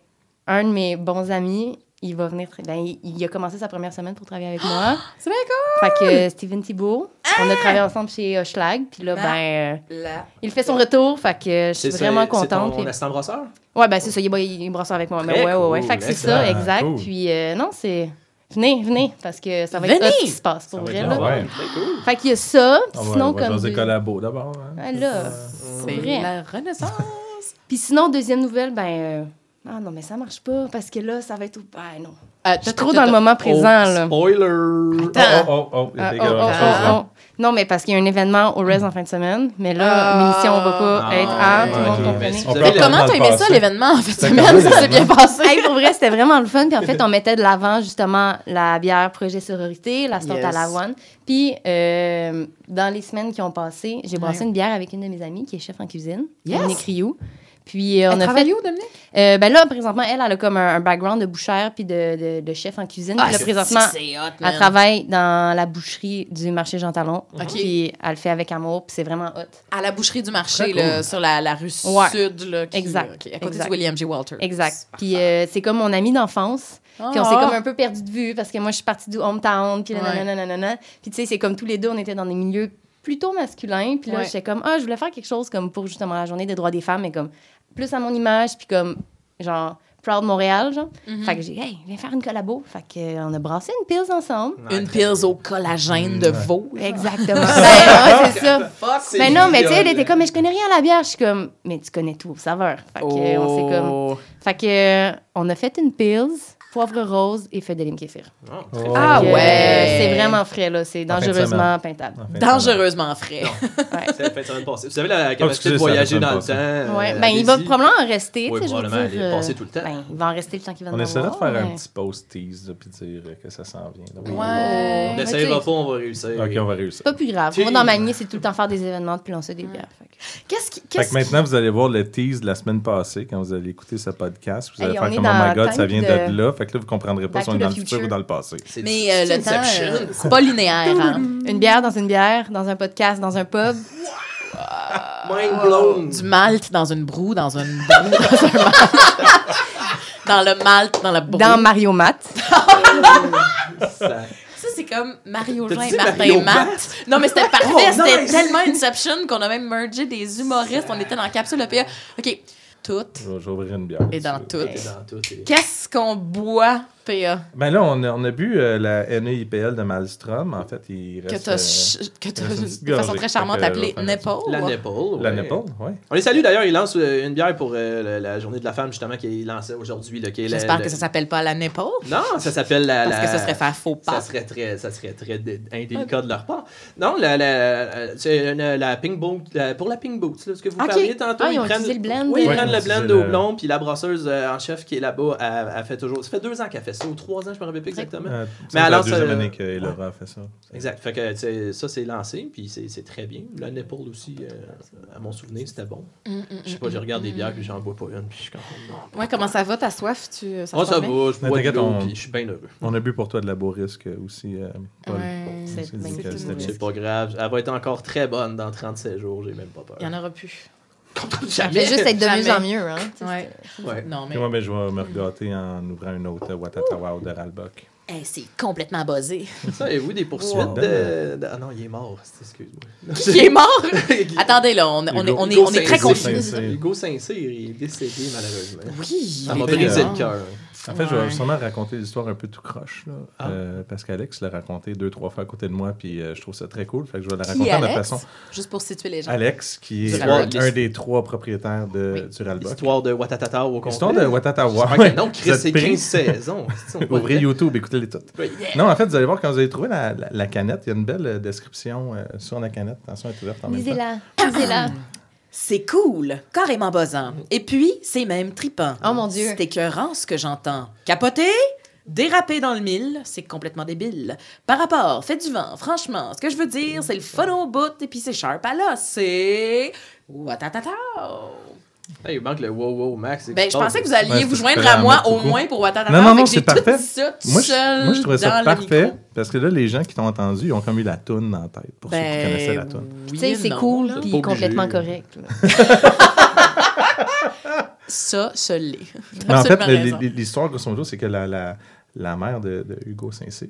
un de mes bons amis, il va venir. Ben, il, il a commencé sa première semaine pour travailler avec moi.
C'est bien cool!
Fait que euh, Steven Thibault, on a travaillé ensemble chez Hochlag. Puis là,
Ah!
ben, euh,
Là.
il fait son retour. Fait que euh, je suis
C'est
vraiment
c'est
contente.
ton
puis-
assistant brasseur?
Ouais, ben, c'est ça, il, est- il, il brosse avec moi. Mais ouais, ouais, ouais.
cool,
Fait que c'est ça, exact.
Cool.
Puis euh, non, c'est. Venez, venez, parce que ça va être
Venez!
hot ce qui se passe pour
Ça
vrai.
être
là.
ouais.
Cool.
Fait qu'il y a ça.
On va,
sinon,
on va
comme.
jaser
du-
collabo d'abord. hein.
Ah, là.
C'est
vrai.
la renaissance.
Puis sinon, deuxième nouvelle, ben. euh, Ah non, mais ça marche pas parce que là, ça va être. au- Ben non.
Euh,
Je suis trop dans le moment présent, là.
Spoiler!
Attends.
Oh, oh, oh, il
Ah,
était
oh,
quelque
oh,
chose,
oh,
hein.
oh. Non, mais parce qu'il y a un événement au Res en fin de semaine. Mais là,
Ah.
l'émission, on va pas
Ah,
être à. tout le monde comprenait.
mais
On
Comment t'as aimé ça, l'événement, en fait,
C'était
semaine? Ça s'est bien passé.
Hey, pour vrai, c'était vraiment le fun. Puis en fait, on mettait de l'avant justement la bière Projet Sororité, la sorte
Yes.
à l'avoine. Puis euh, dans les semaines qui ont passé, j'ai brassé une bière avec une de mes amies qui est chef en cuisine,
Yes.
Dominique Rioux. Puis euh, on
Elle
a
travaille
fait.
où, Dominique?
Euh, ben là, présentement, elle, elle a comme un, un background de bouchère puis de, de, de chef en cuisine. puis là, présentement,
hot,
elle travaille dans la boucherie du marché Jean Talon. Puis elle le fait avec amour, puis c'est vraiment hot.
À la boucherie du marché, là,
cool.
sur la, la rue
Ouais.
sud. Là, qui-
Exact.
à côté
Exact.
du William J. Walter.
Exact. Puis euh, c'est comme mon amie d'enfance. Puis on s'est
Ah.
comme un peu perdu de vue parce que moi, je suis partie du hometown, puis
Ouais.
nanana, nanana. Puis tu sais, c'est comme tous les deux, on était dans des milieux plutôt masculins. Puis là,
Ouais.
j'étais comme, ah, je voulais faire quelque chose comme pour justement la journée des droits des femmes, mais comme plus à mon image, puis comme, genre, Proud Montréal, genre.
Mhm.
Fait que j'ai, hey, viens faire une collabo. Fait que, euh, on a brassé une pils ensemble.
Une pills au collagène de veau.
Exactement. ben, ouais, c'est ça. Mais non, mais tu sais, elle était comme, mais je connais rien à la bière. Je suis comme, mais tu connais tout aux saveurs. Fait que, on s'est comme.
Oh.
Fait que, euh, on a fait une pills, poivre rose et lime kéfir.
Oh,
Oh.
Ah
Fait que,
ouais.
euh, C'est vraiment frais, là. C'est dangereusement peintable.
Dangereusement frais.
C'est la fin de semaine passée. Vous avez la capacité
excusez,
de voyager dans le temps.
Ouais.
euh,
Ben, il va probablement en rester,
Oui,
je veux
probablement,
dire.
il est
euh,
tout le temps.
Ben, il va en rester le temps qu'il va
On essaiera de faire un petit post-tease là, puis dire que ça s'en vient.
Ouais.
On
sais,
pas, on va réussir.
Ok, on va réussir.
C'est pas plus grave. Moi, dans ma lignée, c'est tout le temps faire des événements puis lancer des bières. Fait que-
Qu'est-ce qui.
Fait
Qu'est-ce
que maintenant, vous allez voir le tease de la semaine passée quand vous allez écouter ce podcast. Vous allez faire
est
comme Oh
dans
my god, ça vient
de-
de là. Fait que là, vous comprendrez pas
Back
si on est dans le futur ou dans le passé.
C'est
Mais euh, le temps, euh, c'est pas linéaire. hein.
Une bière dans une bière, dans un podcast, dans un pub.
Mind blown.
Du malt dans une broue, dans une broue, dans un malt. dans le malt, dans la broue.
Dans Mario Matt.
Ça-
Ça, c'est comme Mario Jean et Martin
Mario
Matt. Non, mais c'était parfait.
Oh,
c'était
nice.
tellement Inception qu'on a même mergé des humoristes. On était dans la capsule EPA. OK. Tout
Je vais- ouvrir une bière.
et dans tout. Qu'est-ce qu'on boit, PA?
Ben là, on a, on a bu euh, la NEIPL de Malmstrom. En fait, il
Que
reste...
t'as
euh,
que t'as,
petite
de façon très charmante, appelée
euh,
Nipple.
La Nipple.
La
ouais.
Nipple, oui.
On les salue d'ailleurs, ils lancent euh, une bière pour euh, la, la journée de la femme, justement, qui est lancée aujourd'hui. là, qui est la-
J'espère
la-
que ça s'appelle pas la Nipple.
Non, ça s'appelle la.
Parce
la-
que ça serait faire faux
Ça
pas.
serait très, ça serait très dé- indélicat de leur part. Non, la, la, euh, c'est une- la Pink Boot, la- pour la Pink Boot, là, ce que vous
Ok.
parliez tantôt.
Ah, ils ont utilisé le blend.
Oui, ils
Ouais,
prennent le blend au blond, puis la brasseuse euh, en chef qui est là-bas, elle fait toujours. Ça fait deux ans qu'elle fait ça, ou trois ans, je me rappelle plus exactement.
Euh,
Mais
c'est
alors,
la deuxième
ça-
année qu'Elora a fait ça.
Exact. Fait que ça, c'est lancé, puis c'est très bien. Le nipple aussi, euh, à mon souvenir, c'était bon. Je sais pas, je regarde des bières, puis j'en bois pas une, puis je suis comme. non.
Ouais, comment ça va, ta soif? Tu, ça
Oh, ça va, je bois de l'eau, puis je suis bien heureux.
On a bu pour toi de la Beaurisque aussi, euh, Paul.
Ouais.
C'est
pas grave. Elle va être encore très bonne dans 37 jours, j'ai même pas peur.
Il y en aura plus.
Ça fait juste être de
Jamais.
mieux en mieux. Hein,
Ouais.
Ouais.
Non, mais.
Et moi, ben, je vais me regâter en ouvrant une autre Watatawa de Ralbach.
Hey, c'est complètement buzzé.
Ça, avez-vous des poursuites
Wow.
de, de- Ah non, il est mort. c'est- Excuse-moi.
Qui est mort? Attendez, là, on, on est, on est, on est très confus.
Hugo Saint-Cyr, il est décédé malheureusement.
Oui.
Ça
il
m'a brisé le cœur.
En fait, je vais
Ouais.
sûrement raconter l'histoire un peu tout croche, là,
Ah.
euh, parce qu'Alex l'a raconté deux, trois fois à côté de moi, puis euh, je trouve ça très cool. Fait que je vais la raconter à ma
Alex?
façon.
Juste pour situer les gens.
Alex, qui est un, un des trois propriétaires de,
Oui.
L'histoire de Watatata au complet.
L'histoire de Watatawa.
J'espère que non, Chris, c'est
pris?
15 saisons.
Ouvrez. YouTube, écoutez-les toutes. Non, en fait, vous allez voir, quand vous allez trouver la, la- la canette, il y a une belle euh, description euh, sur la canette. Attention, elle est ouverte en même temps.
Lisez-la. Lisez-la.
C'est cool, carrément buzzant. Et puis, c'est même tripant.
Oh mon Dieu.
C'est écœurant ce que j'entends. Capoter? Déraper dans le mille, c'est complètement débile. Par rapport, fait du vent, franchement, ce que je veux dire, c'est le fun au bout et puis c'est sharp à l'os. C'est. Watatata!
Hey, il manque le wow wow max.
Ben, je pensais que vous alliez
Ouais,
vous joindre
à
moi au moins pour Watatata.
Non, non, non, c'est parfait.
ça
Moi, je, moi, je trouvais ça parfait parce que là, les gens qui t'ont entendu, ils ont comme eu la toune dans la tête pour ceux qui connaissaient la
Ben,
toune.
oui
Tu sais, c'est cool, puis complètement correct.
Ça, ce l'est.
Mais en fait, l'histoire, grosso modo, c'est que la, la, la mère de, de Hugo Saint-Cyr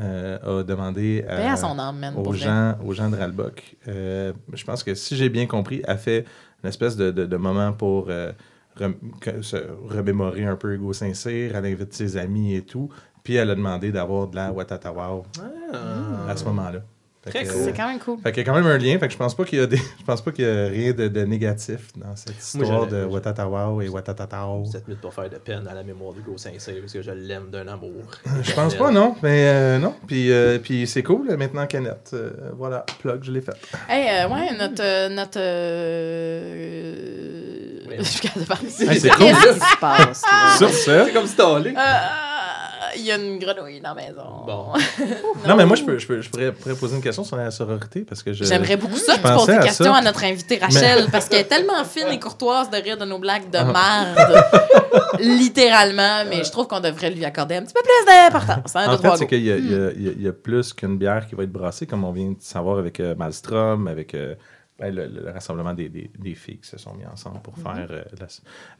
euh, a demandé à-
Paix à son âme, man, pour
aux, gens, aux gens de Ralbock. euh, je pense que si j'ai bien compris, a fait une espèce de, de, de moment pour euh, se remémorer un peu Hugo Saint-Cyr. Elle invite ses amis et tout. Puis elle a demandé d'avoir de la Watatawao à ce moment-là.
Très cool.
C'est quand même cool.
Fait qu'il y a quand même un lien. Fait que je pense pas qu'il y a des, je pense pas qu'il y a rien de, de négatif dans cette histoire
j'aurais-
de Watatatao et Watatatao.
Vous êtes mis pour faire de peine à la mémoire d'Hugo Saint-Cyr parce que je l'aime d'un amour.
Je pense pas, non. Mais euh, non. Puis, euh, puis c'est cool. Maintenant, Canette. euh, voilà, plug, je l'ai fait.
Hey, euh, ouais, notre. euh, notre euh,
Oui.
Je suis capable de parler.
Hey, c'est cool.
Qu'est-ce qui se passe? là?
Sur ce.
C'est comme stallé.
Euh, Il y a une grenouille dans la maison.
Bon.
Non, mais moi, je, peux, je, peux, je pourrais, pourrais poser une question sur la sororité parce que je.
J'aimerais beaucoup ça
Je
que tu poses
pensais
des
à
questions
ça.
à notre invitée Rachel parce qu'elle est tellement fine et courtoise de rire de nos blagues de
Ah.
merde. littéralement, mais je trouve qu'on devrait lui accorder un petit peu plus d'importance. Hein,
En fait, c'est qu'il y, y a- il y a- il y a plus qu'une bière qui va être brassée, comme on vient de savoir avec euh, Malmstrom, avec euh, ben, le, le rassemblement des, des- des filles qui se sont mis ensemble pour faire. euh, la-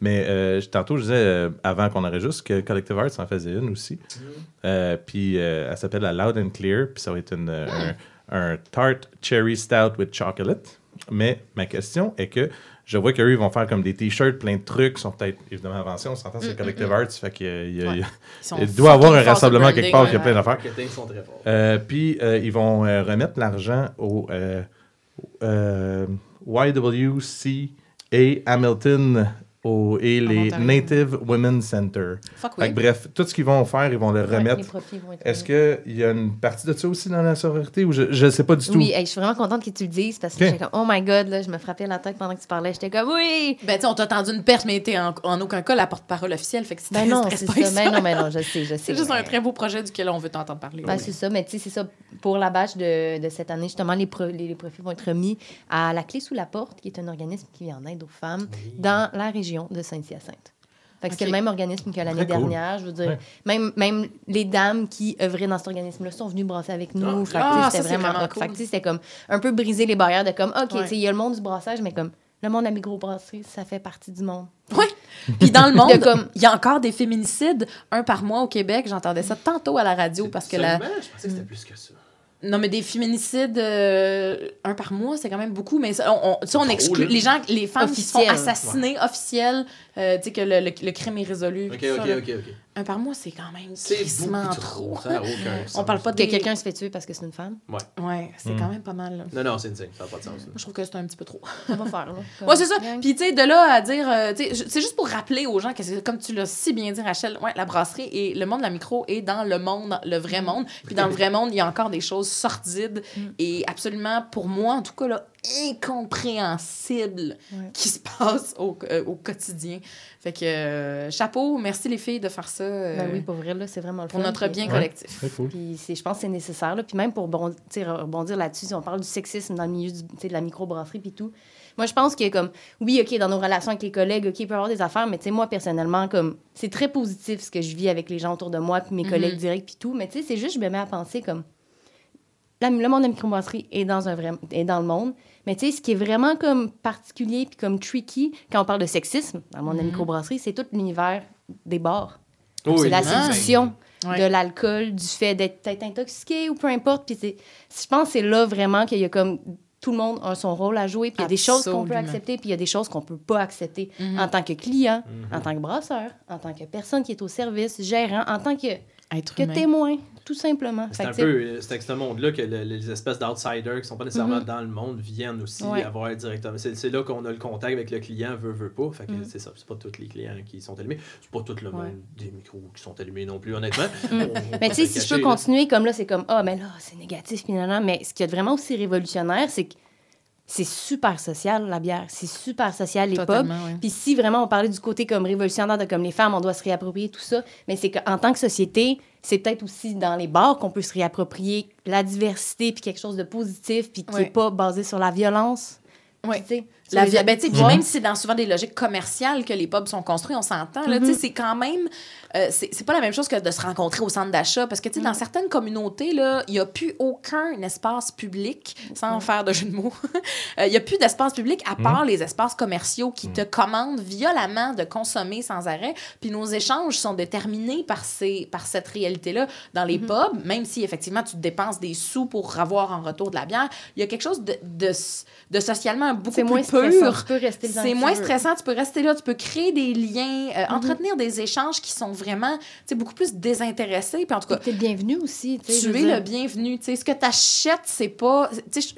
Mais euh, tantôt, je disais, euh, avant qu'on enregistre, que Collective Arts en faisait une aussi. Euh, puis euh, elle s'appelle la Loud and Clear, puis ça va être une, un, un tart cherry stout with chocolate. Mais ma question est que je vois qu'eux, ils vont faire comme des t-shirts, plein de trucs, sont peut-être évidemment avancés. On s'entend, c'est Collective Arts, fait qu'il y a- il y a-
Ouais.
Il doit y avoir un
sur
rassemblement
le
quelque part qui a plein d'affaires. Puis euh, ils vont euh, remettre l'argent au euh, Uh, YWCA Hamilton au, et les
Ontario.
Native Women's Center.
Fuck oui.
bref, tout ce qu'ils vont faire, ils vont le remettre. Est-ce qu'il y a une partie de ça aussi dans la sororité ou je ne sais pas du tout?
Oui, hey, je suis vraiment contente que tu le dises parce que
Ok.
j'étais comme, oh my god, là, je me frappais la tête pendant que tu parlais. J'étais comme, oui!
Ben, tu sais, on t'a tendu une perche, mais t'es en, en aucun cas la porte-parole officielle. Fait que si
Ben non, c'est
pas
ça.
avec
Ben non, ben non, je sais, je sais.
C'est juste un très beau projet duquel on veut t'entendre parler.
Ben, c'est ça, mais tu sais, c'est ça. Pour la bâche de, de cette année, justement, les, pro- les, les profits vont être remis à La Clé sous la Porte, qui est un organisme qui vient en aide aux femmes dans la région de Saint-Hyacinthe. Fait que c'est le même organisme que l'année
cool.
dernière. Je veux dire,
Ouais.
même, même les dames qui œuvraient dans cet organisme-là sont venues brasser avec nous.
Ah,
ça,
c'était
c'est
vraiment,
vraiment
hot. Fait que,
cool.
c'était comme un peu briser les barrières de comme, OK,
Ouais.
il y a le monde du brassage, mais comme le monde de la microbrasserie, ça fait partie du monde.
Oui. Puis dans le
De
monde,
comme-
il y a encore des féminicides, un par mois au Québec. J'entendais ça tantôt à la radio parce que la...
Je pensais que c'était plus que ça.
Non, mais des féminicides, euh, un par mois, c'est quand même beaucoup. Mais ça, on, on, tu sais, on exclut les gens, les femmes qui se font
Officielles.
assassiner officielles, euh, tu sais, que le, le- le crime est résolu.
Ok,
ça,
ok, ok.
Un par mois, c'est quand même
C'est beaucoup
trop.
trop. Ça n'a aucun sens.
On parle pas de
Que quelqu'un se fait tuer parce que c'est une femme?
Ouais, c'est
Mm.
quand même pas mal. là.
Non, non, c'est une signe. Ça n'a pas de sens.
Moi, je trouve que c'est un petit peu trop.
Ça va faire, là.
Ouais, c'est ça. Puis, tu sais, de là à dire. euh, tu sais, je- c'est juste pour rappeler aux gens que, comme tu l'as si bien dit, Rachel, ouais, la brasserie et le monde de la micro est dans le monde, le vrai monde. Puis, dans le vrai monde, il y a encore des choses sordides
Mm.
et absolument, pour moi, en tout cas, là, incompréhensibles
Ouais.
qui se passent au, euh, au quotidien. Fait que, euh, chapeau, merci les filles de faire ça euh,
Ben oui, pour vrai, là, c'est vraiment le
pour
fun.
notre
Puis-
bien
Ouais.
collectif.
Très cool.
Puis c'est- je pense que c'est nécessaire. Là. Puis même pour bon, rebondir là-dessus, si on parle du sexisme dans le milieu du, de la microbrasserie puis tout, moi, je pense que, comme, oui, OK, dans nos relations avec les collègues, OK, il peut y avoir des affaires, mais tu sais, moi, personnellement, comme, c'est très positif ce que je vis avec les gens autour de moi, puis mes
Mhm.
collègues directs, puis tout. Mais tu sais, c'est juste, je me mets à penser comme, la- le monde de la microbrasserie est dans, un vrai, est dans le monde. Mais tu sais, ce qui est vraiment comme particulier puis comme tricky quand on parle de sexisme dans le monde de la
Mhm.
microbrasserie, c'est tout l'univers des bars.
Oui,
c'est la séduction.
Ouais.
de l'alcool, du fait d'être peut-être intoxiqué ou peu importe. Puis c'est- je pense que c'est là vraiment qu'il y a comme tout le monde a son rôle à jouer, puis il y a des choses qu'on peut accepter, puis il y a des choses qu'on peut pas accepter
Mhm.
en tant que client, en tant que brasseur, en tant que personne qui est au service, gérant, en tant que,
Être
que témoin, tout simplement.
C'est un peu c'est avec ce monde-là que le- les espèces d'outsiders qui sont pas nécessairement
Mhm.
dans le monde viennent aussi
Ouais.
avoir directement. C'est là qu'on a le contact avec le client, veut, veut pas. Fait que
Mhm.
c'est ça. C'est pas tous les clients qui sont allumés. C'est pas tout le
Ouais.
monde des micros qui sont allumés non plus, honnêtement.
Mhm.
On- on va
Mais tu sais, si je peux
là.
continuer comme là, c'est comme ah, mais là, c'est négatif, nan. Mais ce qui est vraiment aussi révolutionnaire, c'est que c'est super social, la bière. C'est super social, les pubs. Puis si vraiment on parlait du côté comme révolutionnaire de comme les femmes, on doit se réapproprier tout ça, mais c'est qu'en tant que société, c'est peut-être aussi dans les bars qu'on peut se réapproprier la diversité puis quelque chose de positif puis qui
Ouais.
n'est pas basé sur la violence.
Ouais. La
sur les
vi- ben, tu sais, puis même si c'est dans souvent des logiques commerciales que les pubs sont construits, on s'entend. là, tu sais, C'est quand même. euh, c'est c'est pas la même chose que de se rencontrer au centre d'achat. Parce que tu sais, dans certaines communautés, là, il n'y a plus aucun espace public, sans faire de jeu de mots. Euh, Il n'y a plus d'espace public à part les espaces commerciaux qui te commandent violemment de consommer sans arrêt. Puis nos échanges sont déterminés par, ces, par cette réalité-là. Dans les pubs, même si effectivement tu dépenses des sous pour avoir en retour de la bière, il y a quelque chose de, de, de socialement beaucoup plus
moins
pur.
Tu
C'est moins
tu
stressant, tu peux rester là, tu peux créer des liens, euh,
Mm-hmm.
entretenir des échanges qui sont vraiment tu sais, beaucoup plus désintéressés. Puis en tout cas,
T'es le bienvenu aussi. Tu
tu es
dire.
le bienvenu. Tu sais, ce que tu achètes, c'est pas. Tu sais,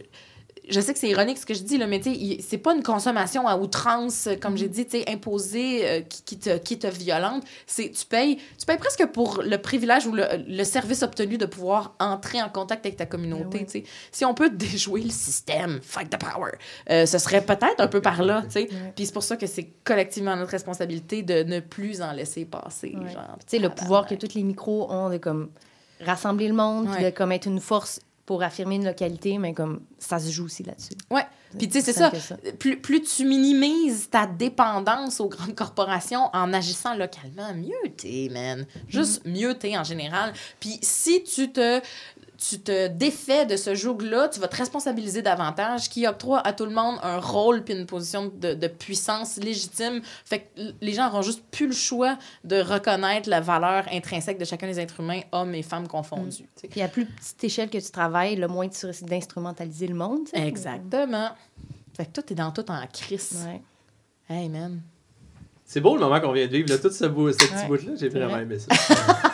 je, sais que c'est ironique ce que je dis, là, mais tu sais, il- c'est pas une consommation à outrance, comme j'ai
Mm-hmm.
dit, tu sais, imposée, euh, qui, qui te, qui te violente. C'est, tu, payes, tu payes presque pour le privilège ou le, le service obtenu de pouvoir entrer en contact avec ta communauté.
Ben
sais. Si on peut déjouer le système, fight the power, euh, ce serait peut-être un peu par là. tu sais.
Ouais.
Puis c'est pour ça que c'est collectivement notre responsabilité de ne plus en laisser passer.
Ouais.
genre.
Tu sais, le pouvoir que tous les micros ont de comme rassembler le monde,
Ouais.
de comme être une force pour affirmer une localité, mais comme ça se joue aussi là-dessus.
Ouais. Puis tu sais, c'est ça. Plus, plus tu minimises ta dépendance aux grandes corporations en agissant localement, mieux t'es, man. Juste mieux t'es en général. Puis si tu te, tu te défais de ce joug-là, tu vas te responsabiliser davantage, qui octroie à tout le monde un rôle puis une position de, de puissance légitime. Fait que les gens auront juste plus le choix de reconnaître la valeur intrinsèque de chacun des êtres humains, hommes et femmes confondus. sais.
Puis à plus petite échelle que tu travailles, le moins tu risques d'instrumentaliser le monde.
Exactement. Fait que toi, t'es dans tout en crise.
Ouais.
Hey, man.
C'est beau le moment qu'on vient de vivre, là, tout ce, beau, ce petit
Ouais.
bout-là, j'ai vraiment
vrai.
aimé ça.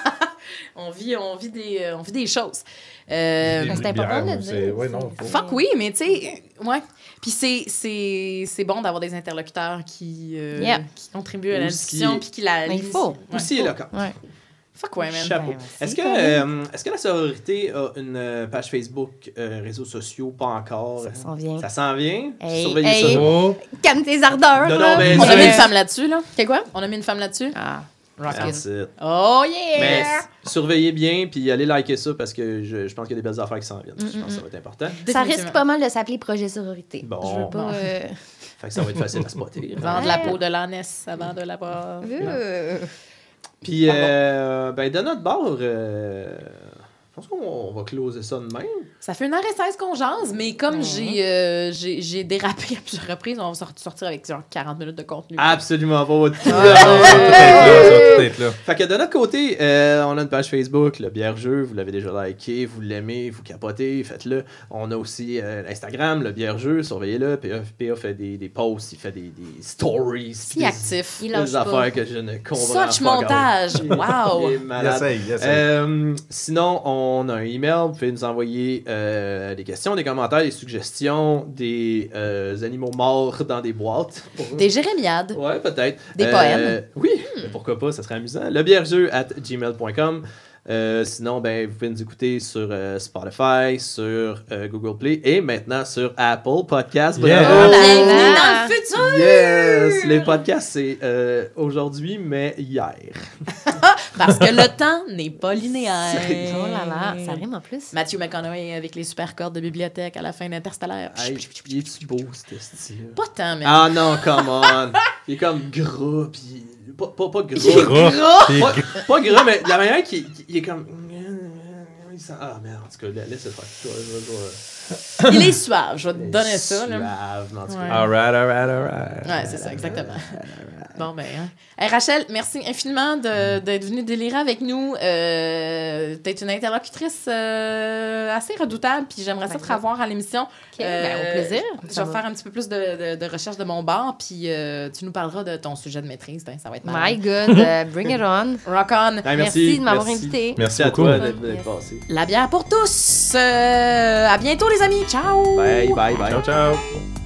On vit, on vit, des, euh, on vit des choses. Euh,
c'est important de le dire.
ouais, non, faut-
fuck oui, mais tu sais, ouais. Puis c'est, c'est, c'est bon d'avoir des interlocuteurs qui, euh,
Yeah.
qui contribuent à la discussion puis qui la.
Mais il faut.
Aussi éloquent.
Ouais.
Fuck ouais, man.
Chapeau.
Ben,
Est-ce que, euh, est-ce que la sororité a une page Facebook, euh, réseaux sociaux, pas encore?
Ça s'en vient.
Ça s'en vient?
Hey,
Surveillez
hey.
ça.
Oh,
Calme tes ardeurs.
Non, non,
là.
mais-
On a mis une femme là-dessus, là.
C'est quoi?
On a mis une femme là-dessus.
Ah.
That's it.
Oh yeah!
Mais surveillez bien, puis allez liker ça parce que je, je pense qu'il y a des belles affaires qui s'en viennent. Je pense que ça va être important.
Ça risque pas mal de s'appeler projet sororité.
Bon.
Je veux pas.
Bon.
euh,
Fait que ça va être facile à spotter.
Vendre la peau de l'ânesse avant de la boire.
euh,
Puis, euh, ben, de notre bord, euh, pense qu'on on va closer ça de même.
Ça fait une heure et 16 qu'on jase, mais comme
Mhm.
j'ai, euh, j'ai, dérapé à plusieurs reprises, on va sort- sortir avec genre 40 minutes de contenu.
Absolument pas.
ça va tout être là, ça va tout être là.
Fait que de notre côté, euh, on a une page Facebook, le Bière Jeu, vous l'avez déjà liké, vous l'aimez, vous capotez, faites-le. On a aussi euh, l'Instagram, le Bière Jeu, surveillez-le. PA, PA fait des, des posts, il fait des, des stories.
Si
des,
actif.
Il
des
pas.
affaires que je ne comprends
Such
pas encore.
montage.
Il
Wow!
est
Il
malade.
il essaye.
Euh, sinon, on a un email. Vous pouvez nous envoyer euh, des questions, des commentaires, des suggestions, des euh, animaux morts dans des boîtes.
Des jérémiades.
Ouais, peut-être.
Des
Euh,
poèmes.
Oui, mais pourquoi pas, ça serait amusant. Le bièrejeu at gmail.com. Euh, sinon, ben, vous pouvez nous écouter sur euh, Spotify, sur euh, Google Play et maintenant sur Apple Podcasts.
Yeah.
Bravo!
Oh là
Bienvenue
là.
dans le futur!
Yes! Les podcasts, c'est euh, aujourd'hui, mais hier.
Parce que le temps n'est pas linéaire.
C'est-
Oh là là, ça rime en plus.
Matthew McConaughey avec les super cordes de bibliothèque à la fin d'Interstellaire.
Hey, il est-tu beau, ce style?
Pas tant, mais.
Ah non, come on! Il est comme gras, pis... Pas, pas, pas gras.
Gras. Puis
Pas, pas gras, mais la manière qu'il il est comme... Il sent. Ah, merde, en tout cas, laisse le faire.
Il est suave, je vais te donner ça. Là.
Suave, en tout cas.
Ouais.
Alright, alright, alright.
Ouais, c'est ça, exactement. Bon, ben. hein. Hey, Rachel, merci infiniment de- d'être venue délirer avec nous. Euh, T'es une interlocutrice euh, assez redoutable, puis j'aimerais ça te revoir à l'émission.
Ben, au plaisir.
Je vais
va.
faire un petit peu plus de, de- de recherche de mon bar, puis euh, tu nous parleras de ton sujet de maîtrise. Ben, ça va être
My
malade.
good, euh, bring it on.
Rock on!
Hey,
Merci de m'avoir invité.
Merci
à toi d'être
Yes.
passé.
La bière pour tous! Euh, à bientôt, les amis! Ciao!
Bye, bye, bye.
Ciao, ciao.